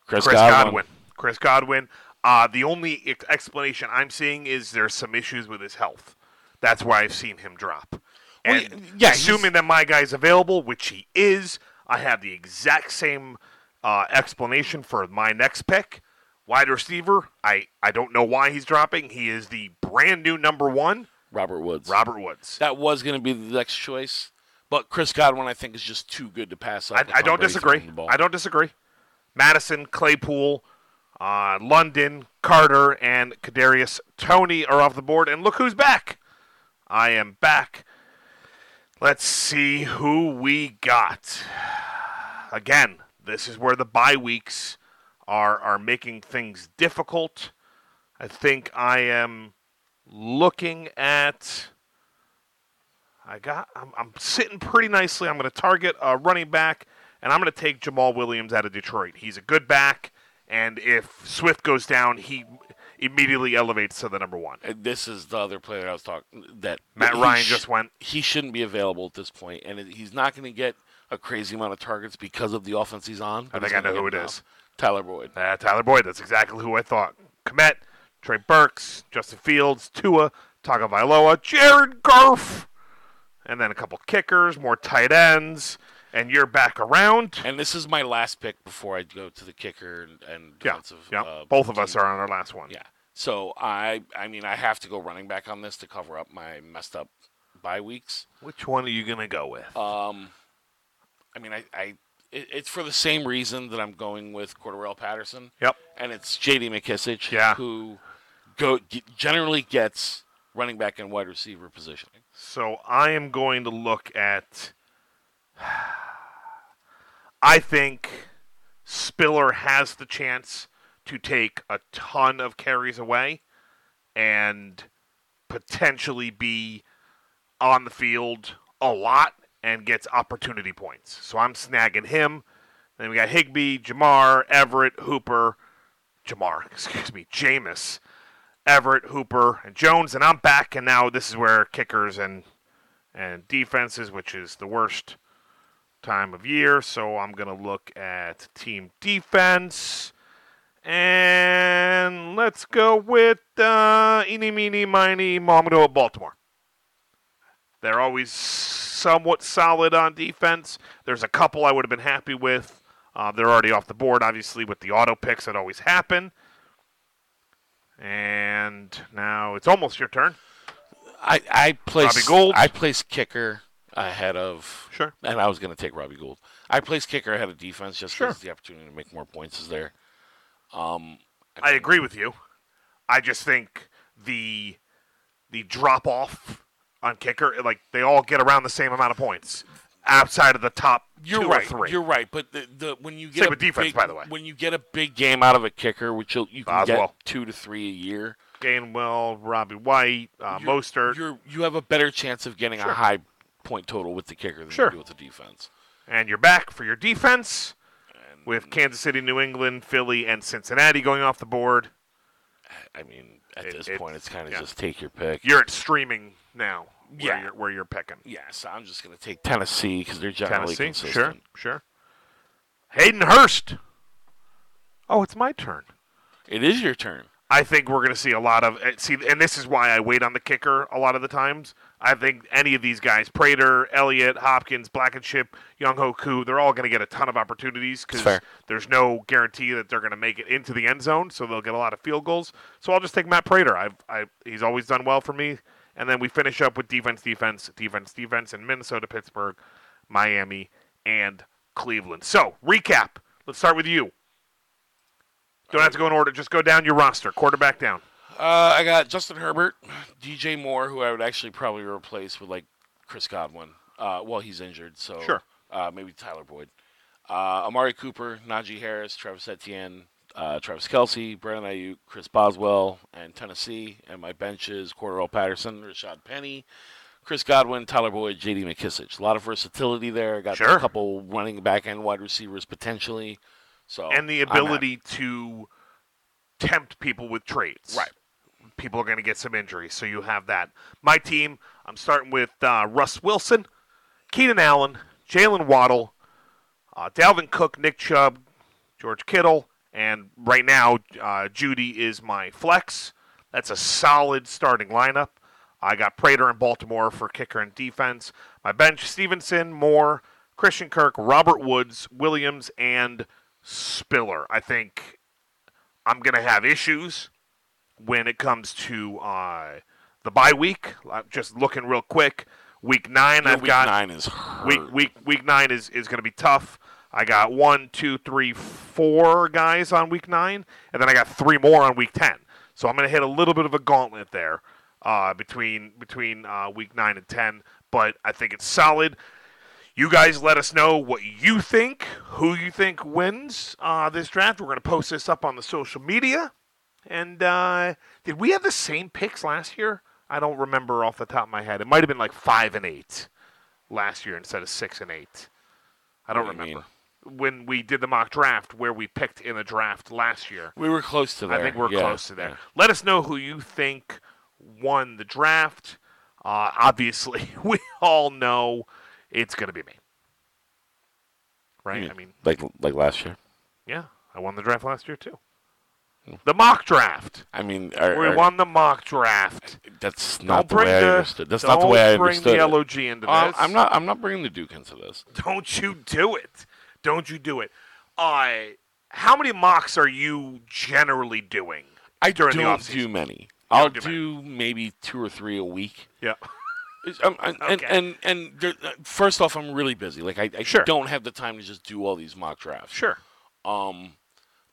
[SPEAKER 2] Chris,
[SPEAKER 1] Chris
[SPEAKER 2] Godwin.
[SPEAKER 1] Godwin. Chris Godwin. Uh, the only ex- explanation I'm seeing is there's some issues with his health. That's why I've seen him drop. And
[SPEAKER 2] y- yeah,
[SPEAKER 1] assuming that my guy's available, which he is, I have the exact same uh, explanation for my next pick. Wide receiver, I, I don't know why he's dropping. He is the brand new number one,
[SPEAKER 2] Robert Woods.
[SPEAKER 1] Robert Woods.
[SPEAKER 2] That was gonna be the next choice, but Chris Godwin I think is just too good to pass up.
[SPEAKER 1] I, I don't
[SPEAKER 2] Brady
[SPEAKER 1] disagree.
[SPEAKER 2] throwing the ball.
[SPEAKER 1] I don't disagree. Mattison, Claypool, uh, London, Carter, and Kadarius Toney are off the board. And look who's back. I am back. Let's see who we got. Again, this is where the bye weeks are are making things difficult. I think I am looking at. I got. I'm, I'm sitting pretty nicely. I'm going to target a running back, and I'm going to take Jamaal Williams out of Detroit. He's a good back, and if Swift goes down, he immediately elevates to the number one.
[SPEAKER 2] And this is the other player I was talking that
[SPEAKER 1] Matt Ryan
[SPEAKER 2] sh-
[SPEAKER 1] just went.
[SPEAKER 2] He shouldn't be available at this point, and he's not going to get a crazy amount of targets because of the offense he's on.
[SPEAKER 1] I think I know who it is.
[SPEAKER 2] Tyler Boyd.
[SPEAKER 1] Uh, Tyler Boyd. That's exactly who I thought. Kmet, Trey Burks, Justin Fields, Tua, Tagovailoa, Jared Goff, and then a couple kickers, more tight ends, and you're back around.
[SPEAKER 2] And this is my last pick before I go to the kicker and, and
[SPEAKER 1] Yeah,
[SPEAKER 2] defensive.
[SPEAKER 1] yeah.
[SPEAKER 2] uh,
[SPEAKER 1] Both of us
[SPEAKER 2] team.
[SPEAKER 1] are on our last one.
[SPEAKER 2] Yeah. So I, I mean, I have to go running back on this to cover up my messed up bye weeks.
[SPEAKER 1] Which one are you gonna go with?
[SPEAKER 2] Um, I mean, I, I it, it's for the same reason that I'm going with Cordarrelle Patterson,
[SPEAKER 1] yep.
[SPEAKER 2] and it's J.D. McKissic,
[SPEAKER 1] Yeah.
[SPEAKER 2] who go generally gets running back and wide receiver positioning.
[SPEAKER 1] So I am going to look at. I think Spiller has the chance to take a ton of carries away and potentially be on the field a lot and gets opportunity points. So I'm snagging him. Then we got Higbee, Jamar, Everett, Hooper, Jamar, excuse me, Jameis, Everett, Hooper, and Jones, and I'm back. And now this is where kickers and and defenses, which is the worst time of year. So I'm gonna look at team defense, and let's go with uh, eeny, meeny, miny, mo. I'm gonna go with Baltimore. They're always somewhat solid on defense. There's a couple I would have been happy with. Uh, they're already off the board, obviously, with the auto picks that always happen. And now it's almost your turn.
[SPEAKER 2] I, I place
[SPEAKER 1] Robbie Gould.
[SPEAKER 2] I place kicker ahead of
[SPEAKER 1] Sure.
[SPEAKER 2] and I was going to take Robbie Gould. I place kicker ahead of defense just
[SPEAKER 1] Sure.
[SPEAKER 2] because the opportunity to make more points is there. Um,
[SPEAKER 1] I agree with you. I just think the the drop off on kicker, like they all get around the same amount of points outside of the top
[SPEAKER 2] You're
[SPEAKER 1] two
[SPEAKER 2] right.
[SPEAKER 1] or three.
[SPEAKER 2] You're right. But the, the when you get
[SPEAKER 1] Same
[SPEAKER 2] a
[SPEAKER 1] with defense,
[SPEAKER 2] big,
[SPEAKER 1] by the way.
[SPEAKER 2] when you get a big game out of a kicker, which you'll, you can
[SPEAKER 1] Boswell.
[SPEAKER 2] get two to three a year,
[SPEAKER 1] Gainwell, Robbie White, uh,
[SPEAKER 2] you're-
[SPEAKER 1] Mostert,
[SPEAKER 2] you're you have a better chance of getting
[SPEAKER 1] Sure.
[SPEAKER 2] a high point total with the kicker than
[SPEAKER 1] Sure.
[SPEAKER 2] you do with the defense.
[SPEAKER 1] and you're back for your defense
[SPEAKER 2] And
[SPEAKER 1] with Kansas City, New England, Philly, and Cincinnati going off the board.
[SPEAKER 2] I mean, at
[SPEAKER 1] It-
[SPEAKER 2] this
[SPEAKER 1] it-
[SPEAKER 2] point, it's kind of
[SPEAKER 1] yeah.
[SPEAKER 2] just take your pick.
[SPEAKER 1] You're at streaming now. Where
[SPEAKER 2] Yeah.
[SPEAKER 1] you're, where you're picking.
[SPEAKER 2] yeah, so I'm just going to take Tennessee because they're generally
[SPEAKER 1] Tennessee, sure,
[SPEAKER 2] consistent.
[SPEAKER 1] sure. Hayden Hurst. Oh, it's my turn.
[SPEAKER 2] It is your turn.
[SPEAKER 1] I think we're going to see a lot of eh, see, and this is why I wait on the kicker a lot of the times. I think any of these guys, Prater, Elliott, Hopkins, Blankenship, Younghoe Koo, they're all going to get a ton of opportunities because there's no guarantee that they're going to make it into the end zone, so they'll get a lot of field goals. So I'll just take Matt Prater. I've, I, he's always done well for me. And then we finish up with defense, defense, defense, defense in Minnesota, Pittsburgh, Miami, and Cleveland. So recap. Let's start with you. Don't have to go in order. Just go down your roster, quarterback down.
[SPEAKER 2] Uh, I got Justin Herbert, DJ Moore, who I would actually probably replace with like Chris Godwin. Uh, well, he's injured, so
[SPEAKER 1] Sure.
[SPEAKER 2] Uh, maybe Tyler Boyd. Uh, Amari Cooper, Najee Harris, Travis Etienne, uh, Travis Kelce, Brandon Aiyuk, Chris Boswell, and Tennessee. And my bench is Cordarrelle Patterson, Rashaad Penny, Chris Godwin, Tyler Boyd, J.D. McKissic. A lot of versatility there. Got
[SPEAKER 1] Sure.
[SPEAKER 2] a couple running back and wide receivers potentially. So
[SPEAKER 1] and the ability to tempt people with trades.
[SPEAKER 2] Right.
[SPEAKER 1] People are going to get some injuries, so you have that. My team, I'm starting with uh, Russ Wilson, Keenan Allen, Jaylen Waddle, uh, Dalvin Cook, Nick Chubb, George Kittle, and right now, uh, Jeudy is my flex. That's a solid starting lineup. I got Prater in Baltimore for kicker and defense. My bench: Stevenson, Moore, Christian Kirk, Robert Woods, Williams, and Spiller. I think I'm going to have issues when it comes to uh, the bye week. I'm just looking real quick. Week nine, I've
[SPEAKER 2] week
[SPEAKER 1] got
[SPEAKER 2] nine is hurt.
[SPEAKER 1] week week week nine is is going to be tough. I got one, two, three, four guys on week nine, and then I got three more on week ten. So I'm going to hit a little bit of a gauntlet there uh, between between uh, week nine and ten. But I think it's solid. You guys let us know what you think, who you think wins uh, this draft. We're going to post this up on the social media. And uh, did we have the same picks last year? I don't remember off the top of my head. It might have been like five and eight last year instead of six and eight. I don't
[SPEAKER 2] What do you
[SPEAKER 1] remember when we did the mock draft where we picked in the draft last year.
[SPEAKER 2] We were close to there.
[SPEAKER 1] I think we're
[SPEAKER 2] Yeah,
[SPEAKER 1] close to there.
[SPEAKER 2] yeah.
[SPEAKER 1] Let us know who you think won the draft. Uh, obviously, we all know it's going to be me. Right? I mean,
[SPEAKER 2] Like like last year.
[SPEAKER 1] yeah, I won the draft last year too.
[SPEAKER 2] Hmm.
[SPEAKER 1] The mock draft.
[SPEAKER 2] I mean, are,
[SPEAKER 1] We
[SPEAKER 2] are-
[SPEAKER 1] won the mock draft.
[SPEAKER 2] that's not
[SPEAKER 1] Don't
[SPEAKER 2] the way
[SPEAKER 1] the,
[SPEAKER 2] I understood. That's not the way I understood.
[SPEAKER 1] don't bring the
[SPEAKER 2] it.
[SPEAKER 1] LOG into
[SPEAKER 2] Uh,
[SPEAKER 1] this.
[SPEAKER 2] I'm not. I'm not bringing the Duke into this.
[SPEAKER 1] Don't you do it. Don't you do it. Uh, how many mocks are you generally doing
[SPEAKER 2] I
[SPEAKER 1] during
[SPEAKER 2] don't
[SPEAKER 1] offseason?
[SPEAKER 2] do many. I'll
[SPEAKER 1] do
[SPEAKER 2] do, maybe two or three a week.
[SPEAKER 1] Yeah.
[SPEAKER 2] It's- um, and, and
[SPEAKER 1] Okay.
[SPEAKER 2] and and there, uh, first off, I'm really busy. Like I, I
[SPEAKER 1] Sure.
[SPEAKER 2] don't have the time to just do all these mock drafts.
[SPEAKER 1] Sure.
[SPEAKER 2] Um,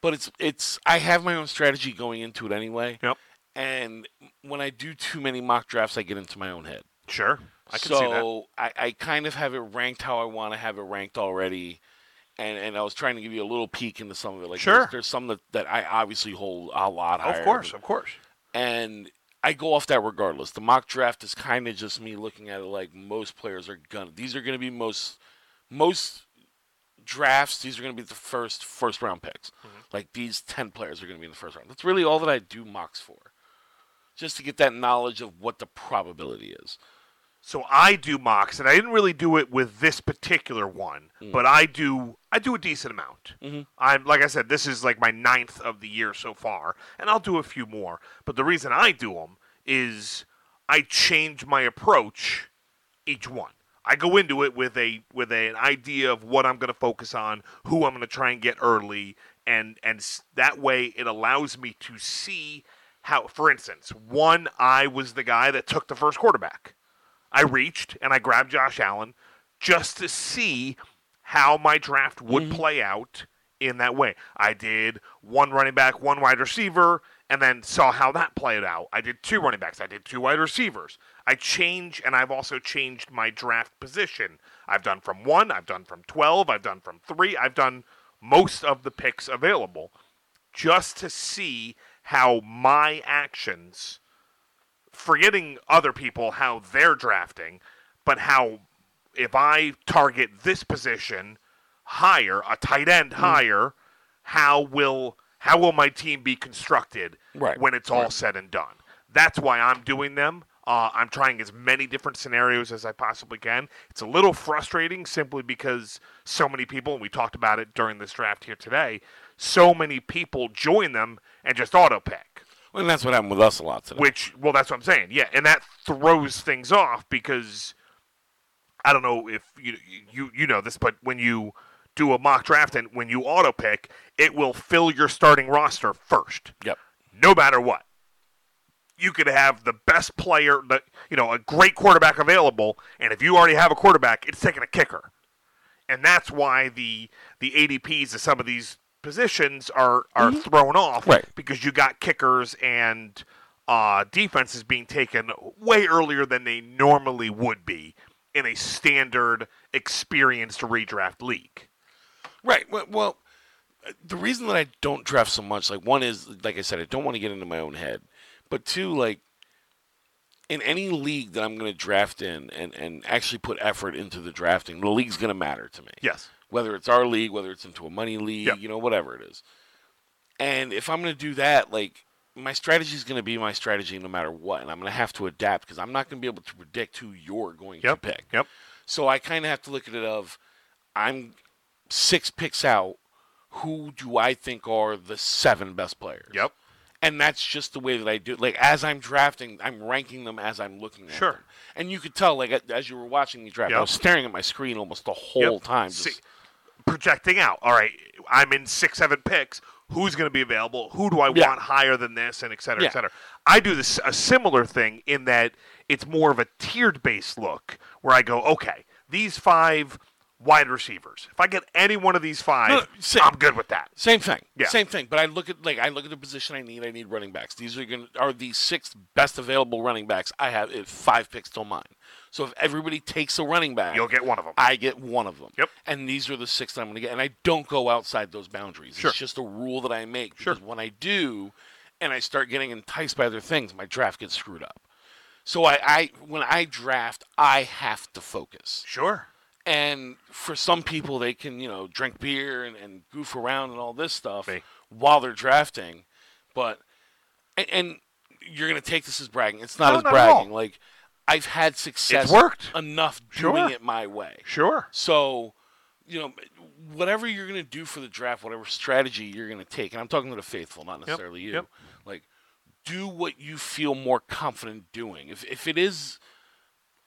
[SPEAKER 2] but it's it's I have my own strategy going into it anyway.
[SPEAKER 1] Yep.
[SPEAKER 2] And when I do too many mock drafts, I get into my own head.
[SPEAKER 1] Sure. I can
[SPEAKER 2] so
[SPEAKER 1] see that.
[SPEAKER 2] I, I kind of have it ranked how I want to have it ranked already. And, and I was trying to give you a little peek into some of it. Like
[SPEAKER 1] Sure.
[SPEAKER 2] there's, there's some that, that I obviously hold a lot higher.
[SPEAKER 1] Of course.
[SPEAKER 2] than-
[SPEAKER 1] Of course.
[SPEAKER 2] and I go off that regardless. The mock draft is kind of just me looking at it like most players are gonna. These are gonna be most most drafts. These are gonna be the first first round picks. Mm-hmm. Like these ten players are gonna be in the first round. That's really all that I do mocks for, just to get that knowledge of what the probability is.
[SPEAKER 1] So I do mocks, and I didn't really do it with this particular one,
[SPEAKER 2] Mm.
[SPEAKER 1] but I do I do a decent amount.
[SPEAKER 2] Mhm.
[SPEAKER 1] I'm like I said, this is like my ninth of the year so far, and I'll do a few more. But the reason I do them is I change my approach each one. I go into it with a with a, an idea of what I'm going to focus on, who I'm going to try and get early, and and that way it allows me to see how. For instance, one I was the guy that took the first quarterback. I reached and I grabbed Josh Allen just to see how my draft would mm-hmm. play out in that way. I did one running back, one wide receiver, and then saw how that played out. I did two running backs, I did two wide receivers. I change and I've also changed my draft position. I've done from 1, I've done from 12, I've done from 3, I've done most of the picks available just to see how my actions forgetting other people how they're drafting, but how if I target this position higher, a tight end
[SPEAKER 2] Mm-hmm.
[SPEAKER 1] higher, how will how will my team be constructed
[SPEAKER 2] Right,
[SPEAKER 1] when it's all
[SPEAKER 2] right.
[SPEAKER 1] said and done? That's why I'm doing them. Uh, I'm trying as many different scenarios as I possibly can. It's a little frustrating simply because so many people, and we talked about it during this draft here today, so many people join them and just auto pick.
[SPEAKER 2] Well, and that's what happened with us a lot today.
[SPEAKER 1] Which, well, that's what I'm saying. Yeah, and that throws things off because I don't know if you you you know this, but when you do a mock draft and when you auto pick, it will fill your starting roster first,
[SPEAKER 2] Yep.
[SPEAKER 1] no matter what. You could have the best player, the you know, a great quarterback available, and if you already have a quarterback, it's taking a kicker, and that's why the the ADPs of some of these positions are are thrown off,
[SPEAKER 2] Right.
[SPEAKER 1] Because you got kickers and uh, defenses being taken way earlier than they normally would be in a standard experienced redraft league.
[SPEAKER 2] Right. Well, well, the reason that I don't draft so much, like one is, like I said, I don't want to get into my own head, but two, like in any league that I'm going to draft in and and actually put effort into the drafting, the league's going to matter to me.
[SPEAKER 1] Yes.
[SPEAKER 2] Whether it's our league, whether it's into a money league,
[SPEAKER 1] Yep.
[SPEAKER 2] you know, whatever it is. And if I'm going to do that, like my strategy is going to be my strategy no matter what, and I'm going to have to adapt because I'm not going to be able to predict who you're going
[SPEAKER 1] Yep.
[SPEAKER 2] to pick.
[SPEAKER 1] Yep.
[SPEAKER 2] So I kind of have to look at it of I'm six picks out. Who do I think are the seven best players?
[SPEAKER 1] Yep.
[SPEAKER 2] And that's just the way that I do. it. Like as I'm drafting, I'm ranking them as I'm looking at
[SPEAKER 1] Sure.
[SPEAKER 2] them. And you could tell, like as you were watching me draft, I was staring at my screen almost the whole
[SPEAKER 1] Yep.
[SPEAKER 2] time.
[SPEAKER 1] See-
[SPEAKER 2] Just,
[SPEAKER 1] projecting out. All right, I'm in six, seven picks. Who's going to be available? Who do I
[SPEAKER 2] Yeah.
[SPEAKER 1] want higher than this, and et cetera,
[SPEAKER 2] Yeah.
[SPEAKER 1] et cetera. I do this a similar thing in that it's more of a tiered based look where I go, okay, these five wide receivers. If I get any one of these five,
[SPEAKER 2] No, same.
[SPEAKER 1] I'm good with that.
[SPEAKER 2] Same thing.
[SPEAKER 1] Yeah.
[SPEAKER 2] Same thing. But I look at like I look at the position I need. I need running backs. These are going are the six best available running backs. I have five picks till mine. So if everybody takes a running back,
[SPEAKER 1] You'll get one of them.
[SPEAKER 2] I get one of them.
[SPEAKER 1] Yep.
[SPEAKER 2] And these are the six that I'm going to get. And I don't go outside those boundaries.
[SPEAKER 1] Sure.
[SPEAKER 2] It's just a rule that I make.
[SPEAKER 1] Sure.
[SPEAKER 2] When I do, and I start getting enticed by other things, my draft gets screwed up. So I, I when I draft, I have to focus.
[SPEAKER 1] Sure.
[SPEAKER 2] And for some people, they can, you know, drink beer and, and goof around and all this stuff
[SPEAKER 1] Me.
[SPEAKER 2] while they're drafting. But, and, and you're going to take this as bragging. It's not
[SPEAKER 1] No,
[SPEAKER 2] as
[SPEAKER 1] not
[SPEAKER 2] bragging. Like, I've had success It's
[SPEAKER 1] worked.
[SPEAKER 2] enough
[SPEAKER 1] Sure.
[SPEAKER 2] doing it my way.
[SPEAKER 1] Sure.
[SPEAKER 2] So, you know, whatever you're going to do for the draft, whatever strategy you're going to take, and I'm talking to the faithful, not necessarily you,
[SPEAKER 1] yep.
[SPEAKER 2] like, do what you feel more confident doing. If, if it is,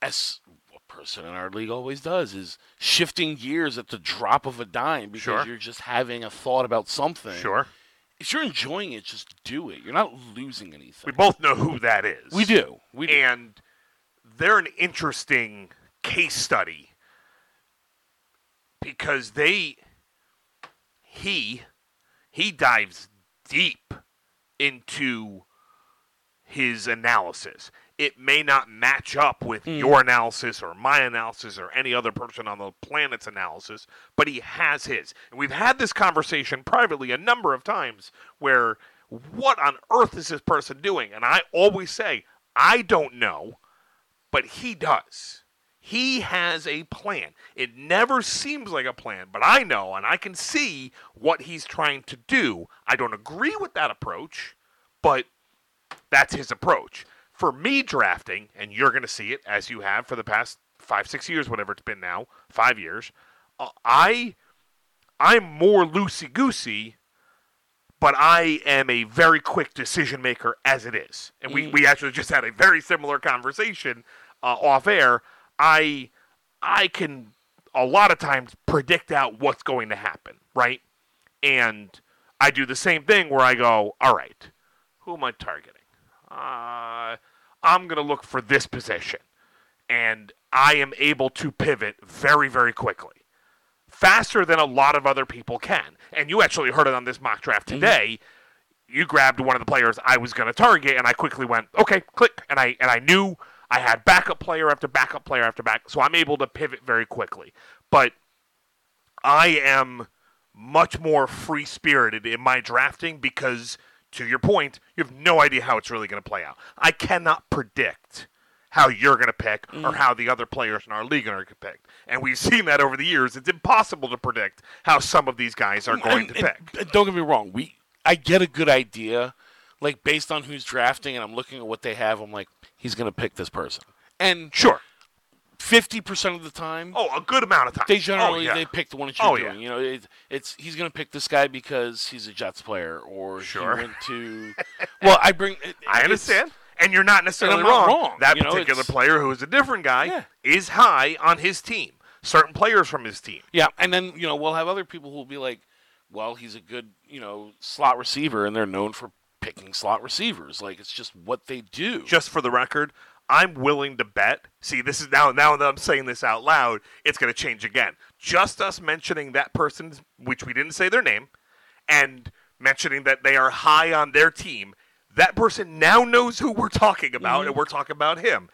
[SPEAKER 2] as a person in our league always does, is shifting gears at the drop of a dime because
[SPEAKER 1] Sure.
[SPEAKER 2] you're just having a thought about something.
[SPEAKER 1] Sure.
[SPEAKER 2] If you're enjoying it, just do it. You're not losing anything.
[SPEAKER 1] We both know who that is.
[SPEAKER 2] We do. We do.
[SPEAKER 1] and they're an interesting case study because they he he dives deep into his analysis. It may not match up with hmm. your analysis or my analysis or any other person on the planet's analysis, but he has his. And we've had this conversation privately a number of times where what on earth is this person doing? And I always say, I don't know, but he does. He has a plan. It never seems like a plan, but I know and I can see what he's trying to do. I don't agree with that approach, but that's his approach. For me drafting, and you're going to see it as you have for the past five, six years, whatever it's been now, five years, uh, I, I'm more loosey goosey, but I am a very quick decision maker as it is. And we, we actually just had a very similar conversation uh, off air. I, I can a lot of times predict out what's going to happen, right? And I do the same thing where I go, all right, who am I targeting? Uh, I'm going to look for this position. And I am able to pivot very, very quickly. Faster than a lot of other people can. And you actually heard it on this mock draft mm-hmm. today. You grabbed one of the players I was going to target, and I quickly went, okay, click. And I, and I knew I had backup player after backup player after back. So I'm able to pivot very quickly. But I am much more free spirited in my drafting because, to your point, you have no idea how it's really going to play out. I cannot predict how you're going to pick or mm. how the other players in our league are going to pick. And we've seen that over the years. It's impossible to predict how some of these guys are going
[SPEAKER 2] And-
[SPEAKER 1] to
[SPEAKER 2] and-
[SPEAKER 1] pick.
[SPEAKER 2] don't get me wrong. We I get a good idea, like based on who's drafting, and I'm looking at what they have. I'm like, he's going to pick this person, and
[SPEAKER 1] Sure.
[SPEAKER 2] fifty percent of the time,
[SPEAKER 1] Oh, a good amount of time.
[SPEAKER 2] they oh, generally
[SPEAKER 1] oh, yeah.
[SPEAKER 2] they pick the one that oh, you're
[SPEAKER 1] Oh, yeah.
[SPEAKER 2] doing. You know, it, it's he's going to pick this guy because he's a Jets player, or
[SPEAKER 1] Sure.
[SPEAKER 2] he went to. Well, I bring. it-
[SPEAKER 1] I understand. And you're not necessarily
[SPEAKER 2] not
[SPEAKER 1] wrong.
[SPEAKER 2] wrong.
[SPEAKER 1] That
[SPEAKER 2] You
[SPEAKER 1] particular
[SPEAKER 2] it's-
[SPEAKER 1] player who is a different guy
[SPEAKER 2] Yeah.
[SPEAKER 1] is high on his team. Certain players from his team.
[SPEAKER 2] Yeah, and then you know we'll have other people who will be like, well, he's a good you know slot receiver, and they're known for picking slot receivers. Like it's just what they do.
[SPEAKER 1] just for the record, I'm willing to bet. See, this is now now that I'm saying this out loud, it's going to change again. Just us mentioning that person, which we didn't say their name, and mentioning that they are high on their team, that person now knows who we're talking about, and mm-hmm. we're talking about him.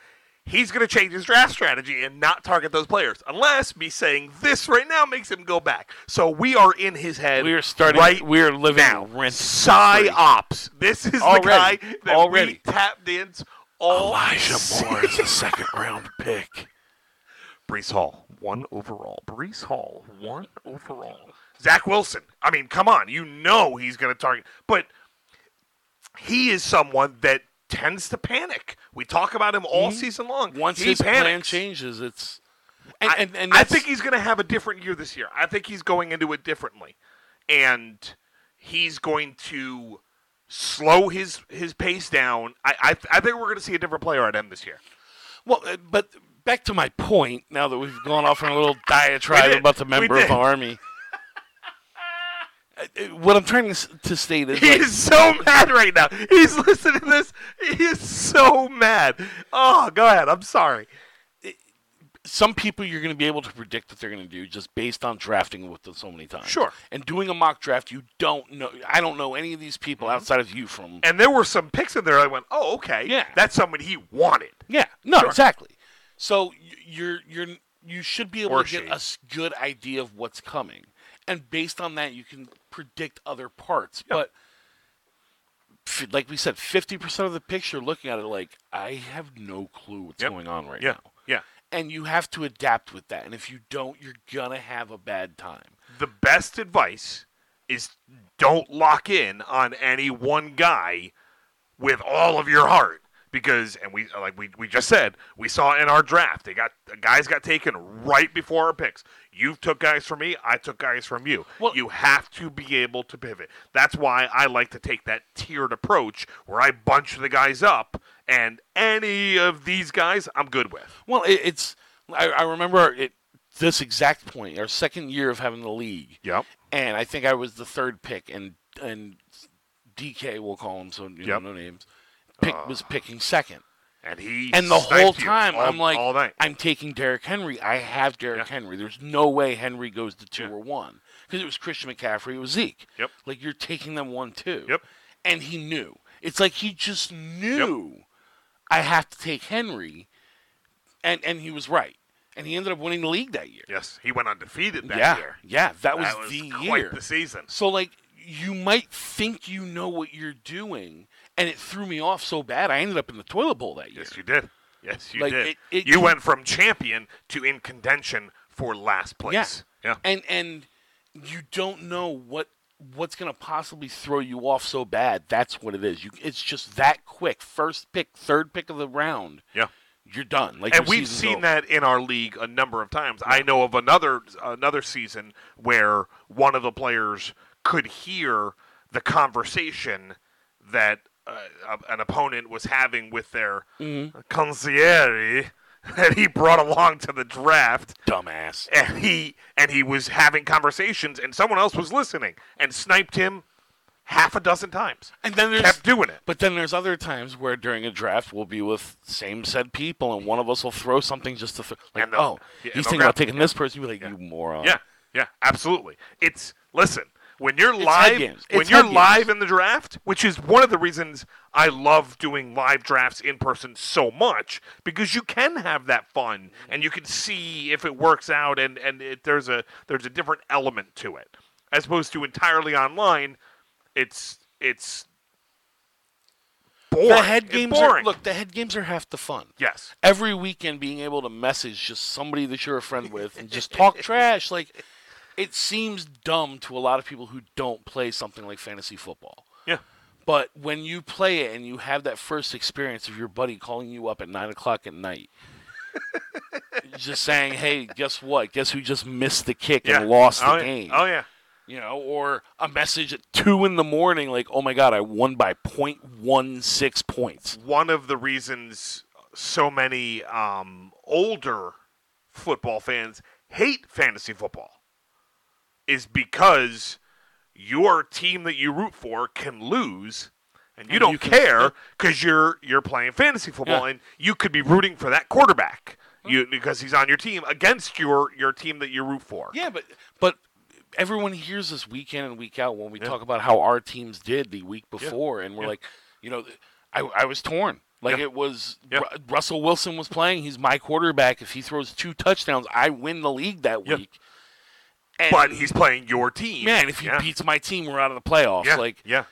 [SPEAKER 1] he's going to change his draft strategy and not target those players, unless me saying this right now makes him go back. So we are in his head.
[SPEAKER 2] We are starting.
[SPEAKER 1] right
[SPEAKER 2] we are living
[SPEAKER 1] now.
[SPEAKER 2] rent
[SPEAKER 1] Psyops. This is
[SPEAKER 2] Already.
[SPEAKER 1] the guy that
[SPEAKER 2] Already.
[SPEAKER 1] we tapped into all
[SPEAKER 2] Elijah. Moore is a second round pick.
[SPEAKER 1] Breece Hall, one overall. Breece Hall, one overall. Zach Wilson. I mean, come on. You know he's going to target. But he is someone that tends to panic. We talk about him all season long.
[SPEAKER 2] Once
[SPEAKER 1] he
[SPEAKER 2] his plan changes, it's. And,
[SPEAKER 1] I,
[SPEAKER 2] and, and
[SPEAKER 1] I think he's going to have a different year this year. I think he's going into it differently, and he's going to slow his his pace down. I I, I think we're going to see a different player at end this year.
[SPEAKER 2] Well, uh, but back to my point. Now that we've gone off on a little diatribe about the member of the army, what I'm trying to, state is
[SPEAKER 1] He
[SPEAKER 2] like,
[SPEAKER 1] is so mad right now. He's listening to this. He is so mad. Oh, go ahead. I'm sorry.
[SPEAKER 2] some people you're going to be able to predict what they're going to do just based on drafting with them so many times.
[SPEAKER 1] Sure.
[SPEAKER 2] And doing a mock draft, you don't know. I don't know any of these people
[SPEAKER 1] Mm-hmm.
[SPEAKER 2] outside of you from.
[SPEAKER 1] And there were some picks in there. I went, oh, okay.
[SPEAKER 2] Yeah.
[SPEAKER 1] That's someone he wanted.
[SPEAKER 2] Yeah. No,
[SPEAKER 1] Sure.
[SPEAKER 2] exactly. So you're you're you should be able
[SPEAKER 1] Or
[SPEAKER 2] to get
[SPEAKER 1] she.
[SPEAKER 2] a good idea of what's coming, and based on that, you can predict other parts. But f- like we said, fifty percent of the picture, looking at it, like I have no clue what's
[SPEAKER 1] Yep.
[SPEAKER 2] going on right
[SPEAKER 1] Yeah.
[SPEAKER 2] now,
[SPEAKER 1] Yeah.
[SPEAKER 2] and you have to adapt with that. And if you don't, you're gonna have a bad time.
[SPEAKER 1] the best advice is don't lock in on any one guy with all of your heart because and we like we, we just said we saw in our draft they got the guys got taken right before our picks you took guys from me i took guys from you.
[SPEAKER 2] Well-
[SPEAKER 1] you have to be able to pivot. That's why i like to take that tiered approach where i bunch the guys up and any of these guys i'm good with.
[SPEAKER 2] Well, it, it's I, I remember it this exact point, our second year of having the league.
[SPEAKER 1] yep.
[SPEAKER 2] And I think I was the third pick, and and DK we'll call him, so you know, no names. Pick uh. was picking second,
[SPEAKER 1] and he
[SPEAKER 2] and the whole time
[SPEAKER 1] all-
[SPEAKER 2] I'm like, I'm taking Derrick Henry. I have Derrick
[SPEAKER 1] Yeah.
[SPEAKER 2] Henry. There's no way Henry goes to two
[SPEAKER 1] Yeah.
[SPEAKER 2] or one because it was Christian McCaffrey, it was Zeke.
[SPEAKER 1] Yep.
[SPEAKER 2] Like you're taking them one two.
[SPEAKER 1] Yep.
[SPEAKER 2] And he knew. It's like he just knew I have to take Henry, and and he was right, and he ended up winning the league that year.
[SPEAKER 1] yes he went undefeated that
[SPEAKER 2] yeah,
[SPEAKER 1] year
[SPEAKER 2] yeah, that was,
[SPEAKER 1] that was
[SPEAKER 2] the
[SPEAKER 1] quite
[SPEAKER 2] year.
[SPEAKER 1] the season.
[SPEAKER 2] So like you might think you know what you're doing, and it threw me off so bad I ended up in the toilet bowl that year.
[SPEAKER 1] Yes, you did. Yes, you
[SPEAKER 2] Like,
[SPEAKER 1] did.
[SPEAKER 2] it- it
[SPEAKER 1] you went from champion to in contention for last place. Yeah.
[SPEAKER 2] And and you don't know what what's going to possibly throw you off so bad. That's what it is. You it's just that quick. First pick, third pick of the round.
[SPEAKER 1] Yeah.
[SPEAKER 2] You're done. Like
[SPEAKER 1] And we've seen
[SPEAKER 2] over.
[SPEAKER 1] that in our league a number of times. I know of another another season where one of the players could hear the conversation that uh, an opponent was having with their
[SPEAKER 2] Mm-hmm.
[SPEAKER 1] concierge that he brought along to the draft.
[SPEAKER 2] dumbass.
[SPEAKER 1] and he and he was having conversations and someone else was listening and sniped him half a dozen times
[SPEAKER 2] And then there's
[SPEAKER 1] kept doing it
[SPEAKER 2] But then there's other times where during a draft we'll be with same said people, and one of us will throw something just to th- like,
[SPEAKER 1] And they'll-
[SPEAKER 2] oh,
[SPEAKER 1] yeah,
[SPEAKER 2] he's thinking about taking this person. You'll be like, you moron.
[SPEAKER 1] yeah yeah absolutely it's listen when you're
[SPEAKER 2] It's
[SPEAKER 1] live when you're
[SPEAKER 2] head games.
[SPEAKER 1] live in the draft which is one of the reasons i love doing live drafts in person so much because you can have that fun and you can see if it works out and and it, there's a there's a different element to it as opposed to entirely online it's it's boring
[SPEAKER 2] The head
[SPEAKER 1] It's
[SPEAKER 2] games are look. The head games are half the fun.
[SPEAKER 1] yes
[SPEAKER 2] Every weekend, being able to message just somebody that you're a friend with and just talk trash, like it seems dumb to a lot of people who don't play something like fantasy football.
[SPEAKER 1] yeah
[SPEAKER 2] But when you play it and you have that first experience of your buddy calling you up at nine o'clock at night, just saying, "Hey, guess what? Guess who just missed the kick
[SPEAKER 1] yeah
[SPEAKER 2] and lost the
[SPEAKER 1] oh, yeah.
[SPEAKER 2] game?"
[SPEAKER 1] oh yeah
[SPEAKER 2] You know, or a message at two in the morning, like, "Oh my god, I won by 0.16 points."
[SPEAKER 1] one of the reasons so many um, older football fans hate fantasy football is because your team that you root for can lose and you
[SPEAKER 2] And
[SPEAKER 1] don't
[SPEAKER 2] you can-
[SPEAKER 1] care because you're you're playing fantasy football
[SPEAKER 2] Yeah.
[SPEAKER 1] and you could be rooting for that quarterback mm-hmm. you because he's on your team against your your team that you root for
[SPEAKER 2] Yeah, but but everyone hears this week in and week out when we talk about how our teams did the week before, and we're
[SPEAKER 1] Yeah.
[SPEAKER 2] like, you know, I I was torn. Like
[SPEAKER 1] Yeah.
[SPEAKER 2] it was
[SPEAKER 1] Yeah.
[SPEAKER 2] Ru- Russell Wilson was playing. He's my quarterback. If he throws two touchdowns, I win the league that
[SPEAKER 1] Yeah.
[SPEAKER 2] week. And
[SPEAKER 1] but he's playing your team.
[SPEAKER 2] man, if he
[SPEAKER 1] yeah.
[SPEAKER 2] beats my team, we're out of the playoffs.
[SPEAKER 1] yeah,
[SPEAKER 2] Like
[SPEAKER 1] yeah.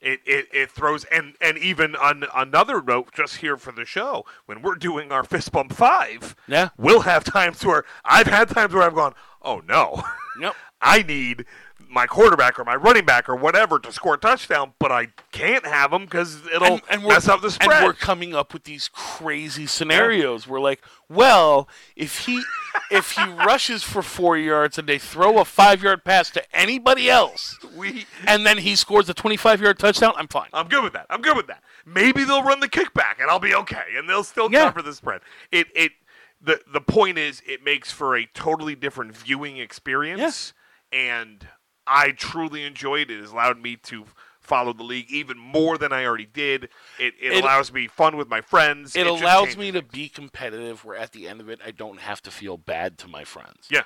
[SPEAKER 1] It, it, it throws and and even on another note, just here for the show, when we're doing our fist bump five,
[SPEAKER 2] Yeah.
[SPEAKER 1] we'll have times where I've had times where I've gone, oh no,
[SPEAKER 2] Yep.
[SPEAKER 1] I need my quarterback or my running back or whatever to score a touchdown, but I can't have them because it'll mess up the spread.
[SPEAKER 2] And we're coming up with these crazy scenarios. We're like, well, if he if he rushes for four yards and they throw a five yard pass to anybody else,
[SPEAKER 1] we,
[SPEAKER 2] and then he scores a twenty five yard touchdown, I'm fine.
[SPEAKER 1] I'm good with that. I'm good with that. Maybe they'll run the kickback and I'll be okay, and they'll still
[SPEAKER 2] Yeah.
[SPEAKER 1] cover the spread. It it the the point is it makes for a totally different viewing experience, and I truly enjoyed it. It has allowed me to follow the league even more than I already did. It it,
[SPEAKER 2] It-
[SPEAKER 1] allows me fun with my friends.
[SPEAKER 2] It
[SPEAKER 1] just
[SPEAKER 2] allows me to be competitive where at the end of it I don't have to feel bad to my friends.
[SPEAKER 1] yeah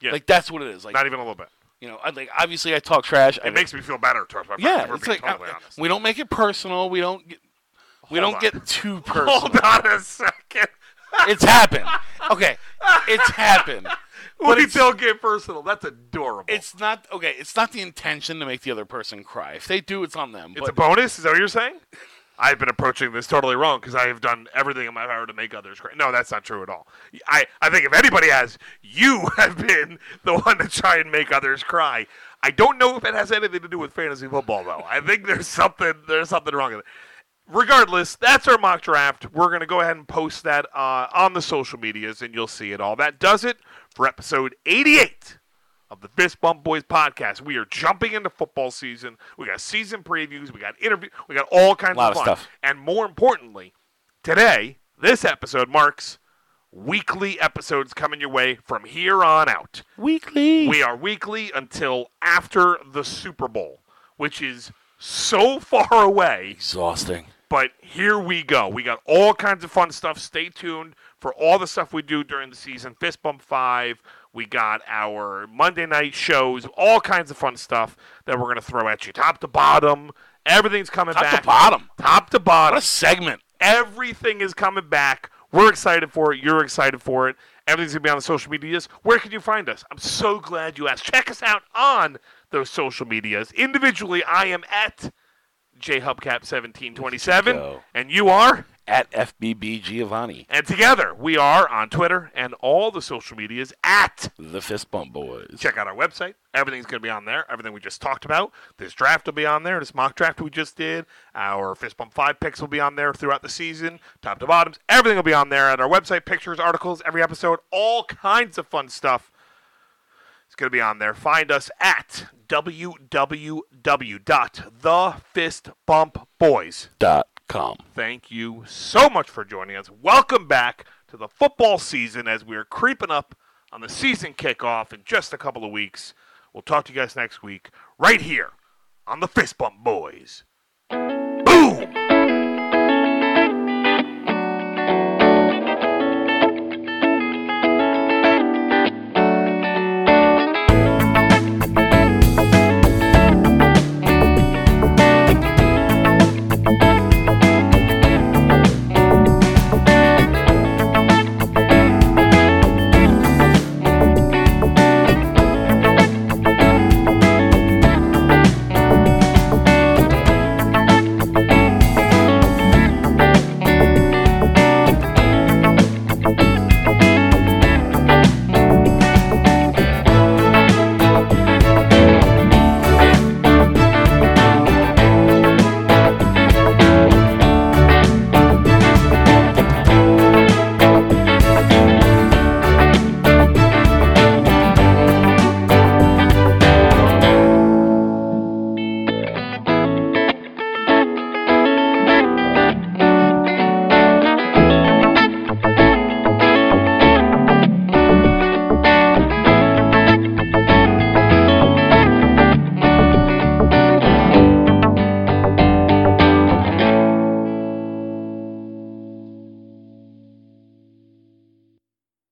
[SPEAKER 1] yeah
[SPEAKER 2] Like that's what it is. Like
[SPEAKER 1] not even a little bit.
[SPEAKER 2] you know, I like obviously I talk trash. I
[SPEAKER 1] It makes me feel better towards my friends.
[SPEAKER 2] yeah, it's like
[SPEAKER 1] totally honest.
[SPEAKER 2] we don't make it personal. We don't get we
[SPEAKER 1] Hold
[SPEAKER 2] don't
[SPEAKER 1] on.
[SPEAKER 2] get too personal.
[SPEAKER 1] Hold on a second.
[SPEAKER 2] It's happened. Okay, it's happened. But
[SPEAKER 1] we
[SPEAKER 2] it's,
[SPEAKER 1] don't get personal. That's adorable.
[SPEAKER 2] it's not okay. It's not the intention to make the other person cry. If they do, it's on them.
[SPEAKER 1] It's
[SPEAKER 2] but
[SPEAKER 1] a bonus. Is that what you're saying? I've been approaching this totally wrong because I have done everything in my power to make others cry. No, that's not true at all. I, I think if anybody has, you have been the one to try and make others cry. I don't know if it has anything to do with fantasy football though. I think there's something there's something wrong with it. Regardless, that's our mock draft. We're gonna go ahead and post that uh, on the social medias, and you'll see it all. That does it for episode 88 of the Fist Bump Boys podcast. We are jumping into football season. We got season previews. We got interview. We got all kinds of fun.
[SPEAKER 2] stuff.
[SPEAKER 1] And more importantly, today this episode marks weekly episodes coming your way from here on out.
[SPEAKER 2] weekly.
[SPEAKER 1] We are weekly until after the Super Bowl, which is so far away.
[SPEAKER 2] exhausting.
[SPEAKER 1] But here we go. We got all kinds of fun stuff. Stay tuned for all the stuff we do during the season. Fist Bump 5. We got our Monday night shows, all kinds of fun stuff that we're going to throw at you. Top to bottom. Everything's coming back.
[SPEAKER 2] Top to bottom.
[SPEAKER 1] Top to
[SPEAKER 2] What
[SPEAKER 1] bottom.
[SPEAKER 2] a segment.
[SPEAKER 1] Everything is coming back. We're excited for it. You're excited for it. Everything's going to be on the social medias. Where can you find us? I'm so glad you asked. Check us out on those social medias. Individually, I am at JHubCap1727. And you are?
[SPEAKER 2] At FBB Giovanni,
[SPEAKER 1] And together, we are on Twitter and all the social medias at
[SPEAKER 2] the Fist Bump Boys.
[SPEAKER 1] check out our website. Everything's going to be on there. Everything we just talked about. This draft will be on there. This mock draft we just did. Our Fist Bump 5 picks will be on there throughout the season. Top to bottoms. Everything will be on there at our website. Pictures, articles, every episode. All kinds of fun stuff. Going to be on there. Find us at www.thefistbumpboys.
[SPEAKER 2] Dot com.
[SPEAKER 1] Thank you so much for joining us. Welcome back to the football season as we're creeping up on the season kickoff in just a couple of weeks. We'll talk to you guys next week, right here on the Fist Bump Boys.